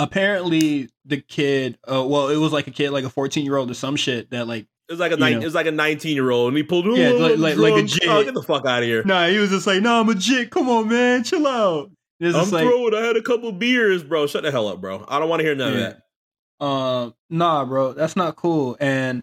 Apparently, the kid. Uh, well, it was like a kid, like a 14 year old or some shit that like. It was like a ni- it was like a 19 year old, and he pulled. Yeah, like, like, like, a jit. Oh, get the fuck out of here! Nah, he was just like, "No, nah, I'm a jit. Come on, man, chill out." I'm like, throwing. I had a couple beers, bro. Shut the hell up, bro. I don't want to hear none yeah. of that. Um, nah, bro, that's not cool. And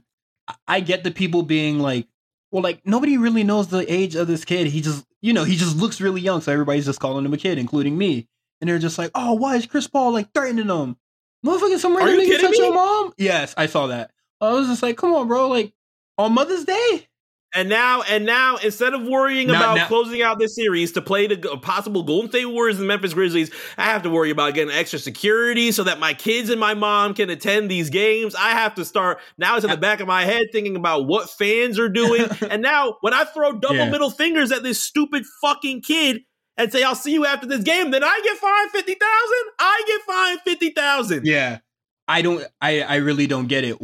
I get the people being like, well, like nobody really knows the age of this kid. He just, you know, he just looks really young, so everybody's just calling him a kid, including me. And they're just like, oh, why is Chris Paul like threatening them? Motherfucker, some random nigga touch your mom? Yes, I saw that. I was just like, come on, bro, like on Mother's Day. And now, and now, instead of worrying not, about closing out this series to play the possible Golden State Warriors and the Memphis Grizzlies, I have to worry about getting extra security so that my kids and my mom can attend these games. I have to start now. It's in the back of my head thinking about what fans are doing. [LAUGHS] and now, when I throw double yeah. middle fingers at this stupid fucking kid and say, "I'll see you after this game," then I get fined fifty thousand. I get fined fifty thousand. Yeah, I don't. I I really don't get it.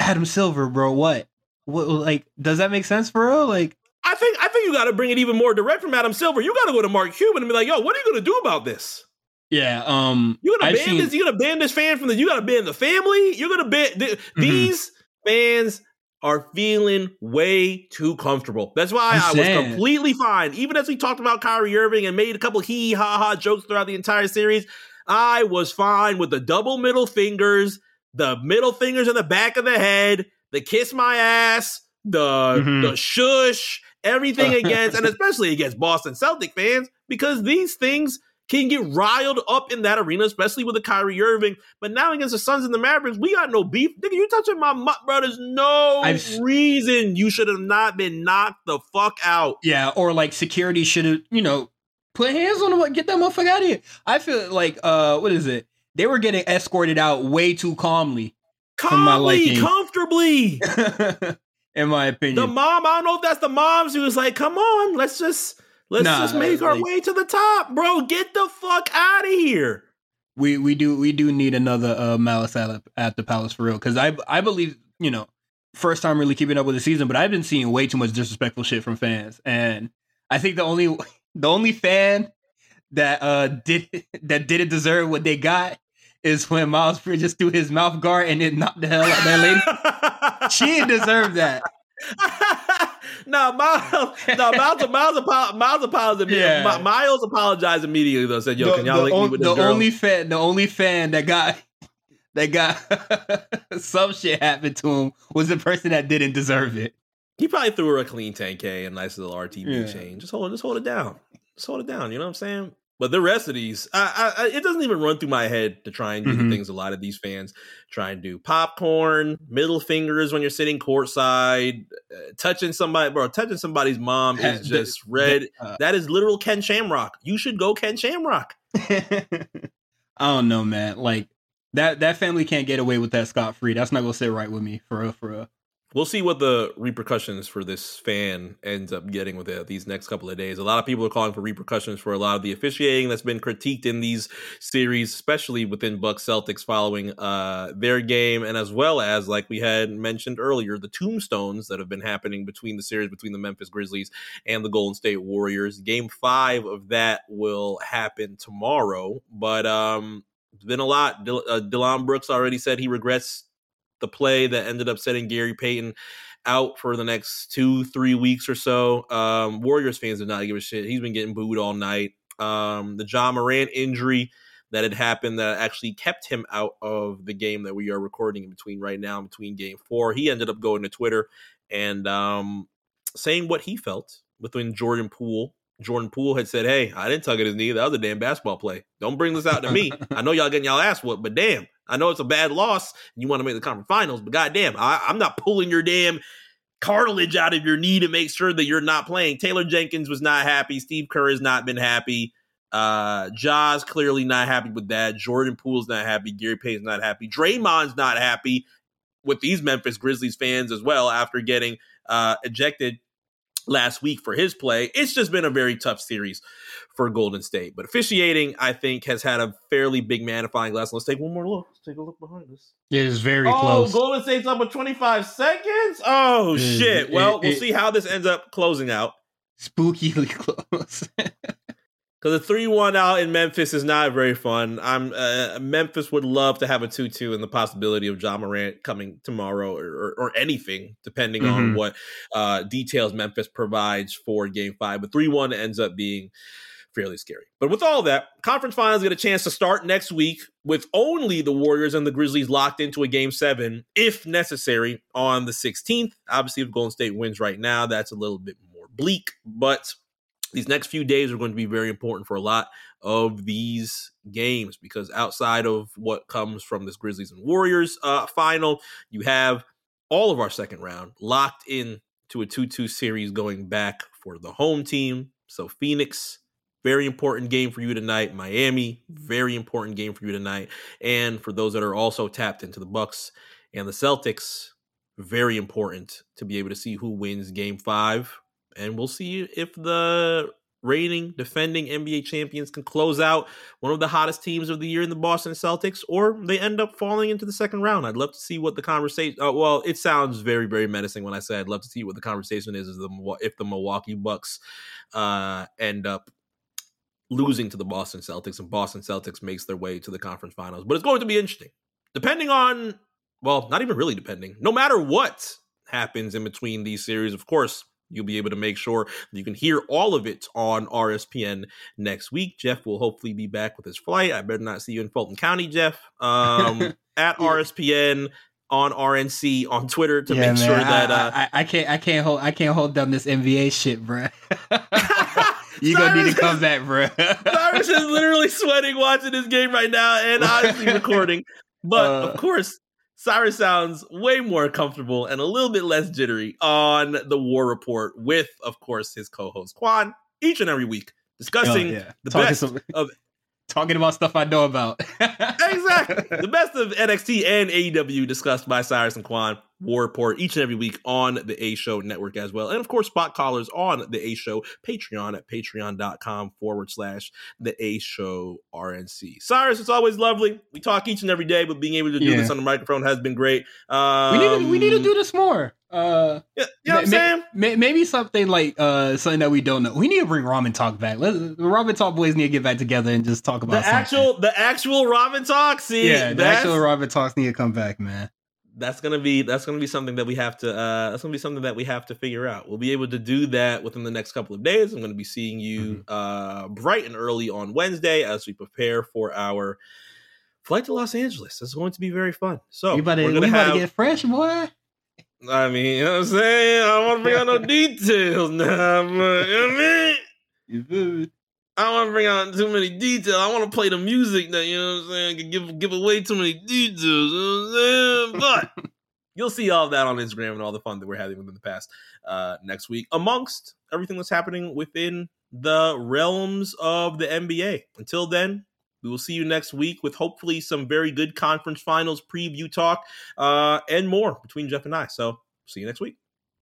Adam Silver, bro. What? What, like, does that make sense for real? Like, I think I think you got to bring it even more direct from Adam Silver. You got to go to Mark Cuban and be like, "Yo, what are you going to do about this?" Yeah, um, you're gonna ban seen... this? You're gonna ban this fan from the? You gotta ban the family. You're gonna ban th- mm-hmm. these fans are feeling way too comfortable. That's why I'm i was saying. completely fine. Even as we talked about Kyrie Irving and made a couple hee ha ha jokes throughout the entire series, I was fine with the double middle fingers, the middle fingers in the back of the head, the kiss my ass, the mm-hmm. the shush, everything [LAUGHS] against, and especially against Boston Celtic fans, because these things can get riled up in that arena, especially with the Kyrie Irving. But now against the Suns and the Mavericks, we got no beef. Nigga, you touching my mutt, bro. There's no I've, reason you should have not been knocked the fuck out. Yeah, or like security should have, you know, put hands on him, get that motherfucker out of here. I feel like, uh, what is it? They were getting escorted out way too calmly calmly, comfortably. [LAUGHS] in my opinion, the mom. I don't know if that's the moms who was like, "Come on, let's just let's nah, just make our like, way to the top, bro. Get the fuck out of here." We we do we do need another uh, Malice at, at the Palace for real because I I believe you know first time really keeping up with the season, but I've been seeing way too much disrespectful shit from fans, and I think the only [LAUGHS] the only fan that uh did [LAUGHS] that didn't deserve what they got is when Miles Bridges threw his mouth guard and it knocked the hell out of that lady. she didn't deserve that. [LAUGHS] no, Miles. No, Miles. Miles, Miles apologized. Yeah. Miles apologized immediately though. Said, "Yo, the, can y'all link me with this the girl?" only fan, the only fan that got that got [LAUGHS] some shit happened to him was the person that didn't deserve it. He probably threw her a clean 10k and nice little RTB yeah. chain. Just hold, just hold it down. Just hold it down. You know what I'm saying? But the rest of these, I, I, it doesn't even run through my head to try and do mm-hmm. the things a lot of these fans try and do. Popcorn, middle fingers when you're sitting courtside, uh, touching somebody, bro. Touching somebody's mom is just red. Uh, that is literal Ken Shamrock. You should go Ken Shamrock. [LAUGHS] I don't know, man. Like that that family can't get away with that scot free. That's not gonna sit right with me for real, for real we'll see what the repercussions for this fan ends up getting with it these next couple of days. A lot of people are calling for repercussions for a lot of the officiating that's been critiqued in these series, especially within Bucks Celtics following uh, their game, and as well as like we had mentioned earlier, the tombstones that have been happening between the series between the Memphis Grizzlies and the Golden State Warriors. Game five of that will happen tomorrow, but um, it's been a lot. Uh, Dillon Brooks already said he regrets the play that ended up setting Gary Payton out for the next two, three weeks or so. Um, Warriors fans did not give a shit. He's been getting booed all night. Um, the Ja Morant injury that had happened that actually kept him out of the game that we are recording in between right now, between game four. He ended up going to Twitter and um, saying what he felt within Jordan Poole. Jordan Poole had said, Hey, I didn't tug at his knee. That was a damn basketball play. Don't bring this out to me. [LAUGHS] I know y'all getting y'all ass whooped, but damn, I know it's a bad loss and you want to make the conference finals, but goddamn, I, I'm not pulling your damn cartilage out of your knee to make sure that you're not playing. Taylor Jenkins was not happy. Steve Kerr has not been happy. Uh, Ja's clearly not happy with that. Jordan Poole's not happy. Gary Payton's not happy. Draymond's not happy with these Memphis Grizzlies fans as well after getting uh, ejected last week for his play. It's just been a very tough series for Golden State. But officiating, I think, has had a fairly big magnifying glass. Let's take one more look. Let's take a look behind us. It is very oh, close. Golden State's up with 25 seconds. Oh, it, shit. Well, it, we'll see how this ends up closing out. Spookily [LAUGHS] close. [LAUGHS] Because a 3 1 out in Memphis is not very fun. I'm uh, Memphis would love to have a 2 2 and the possibility of Ja Morant coming tomorrow or, or, or anything, depending mm-hmm. on what uh, details Memphis provides for game five. But 3 1 ends up being fairly scary. But with all that, conference finals get a chance to start next week with only the Warriors and the Grizzlies locked into a game seven, if necessary, on the 16th. Obviously, if Golden State wins right now, that's a little bit more bleak, but these next few days are going to be very important for a lot of these games because outside of what comes from this Grizzlies and Warriors uh, final, you have all of our second round locked in to a 2-2 series going back for the home team. So Phoenix, very important game for you tonight. Miami, very important game for you tonight. And for those that are also tapped into the Bucks and the Celtics, very important to be able to see who wins game 5 and we'll see if the reigning defending NBA champions can close out one of the hottest teams of the year in the Boston Celtics, or they end up falling into the second round. I'd love to see what the conversation. Uh, well, it sounds very, very menacing when I say I'd love to see what the conversation is. Is the if the Milwaukee Bucks uh, end up losing to the Boston Celtics and Boston Celtics makes their way to the conference finals, but it's going to be interesting. Depending on, well, not even really depending. No matter what happens in between these series, of course You'll be able to make sure you can hear all of it on RSPN next week. Jeff will hopefully be back with his flight. I better not see you in Fulton County, Jeff. Um, [LAUGHS] at RSPN on RNC on Twitter to yeah, make man, sure that uh, I, I, I, can't I can't hold I can't hold down this NBA shit, bro. [LAUGHS] [LAUGHS] you gonna need to come back, bro. [LAUGHS] Cyrus is literally sweating watching this game right now and [LAUGHS] honestly recording. But uh, of course, Cyrus sounds way more comfortable and a little bit less jittery on the War Report with, of course, his co-host Quan each and every week discussing oh, yeah. the Talking best some, of talking about stuff I know about. exactly. The best of NXT and AEW discussed by Cyrus and Quan. War Report each and every week on the A Show Network as well. And of course, spot callers on the A Show Patreon at patreon.com forward slash the A Show RNC. Cyrus, it's always lovely. We talk each and every day, but being able to do yeah. this on the microphone has been great. Um, we, need to, we need to um, do this more. Uh, yeah, you know what I'm saying? maybe something like uh, something that we don't know. We need to bring Ramen Talk back. Let's, the Ramen Talk boys need to get back together and just talk about the something. actual the actual Ramen Talk. See, yeah, the actual Ramen Talks need to come back, man that's gonna be that's gonna be something that we have to uh that's gonna be something that we have to figure out. We'll be able to do that within the next couple of days. I'm gonna be seeing you mm-hmm. uh bright and early on wednesday as we prepare for our flight to los angeles. It's going to be very fun. So you better, we're gonna have, get fresh boy. I mean you know what i'm saying? I don't want to bring out no [LAUGHS] details now but you know what i mean? You I don't want to bring out too many details. I want to play the music that you know what I'm saying. Can give give away too many details. You know what I'm saying? [LAUGHS] But you'll see all of that on Instagram and all the fun that we're having within the past uh, next week, amongst everything that's happening within the realms of the NBA. Until then, We will see you next week with hopefully some very good conference finals preview talk uh, and more between Jeff and I. So see you next week.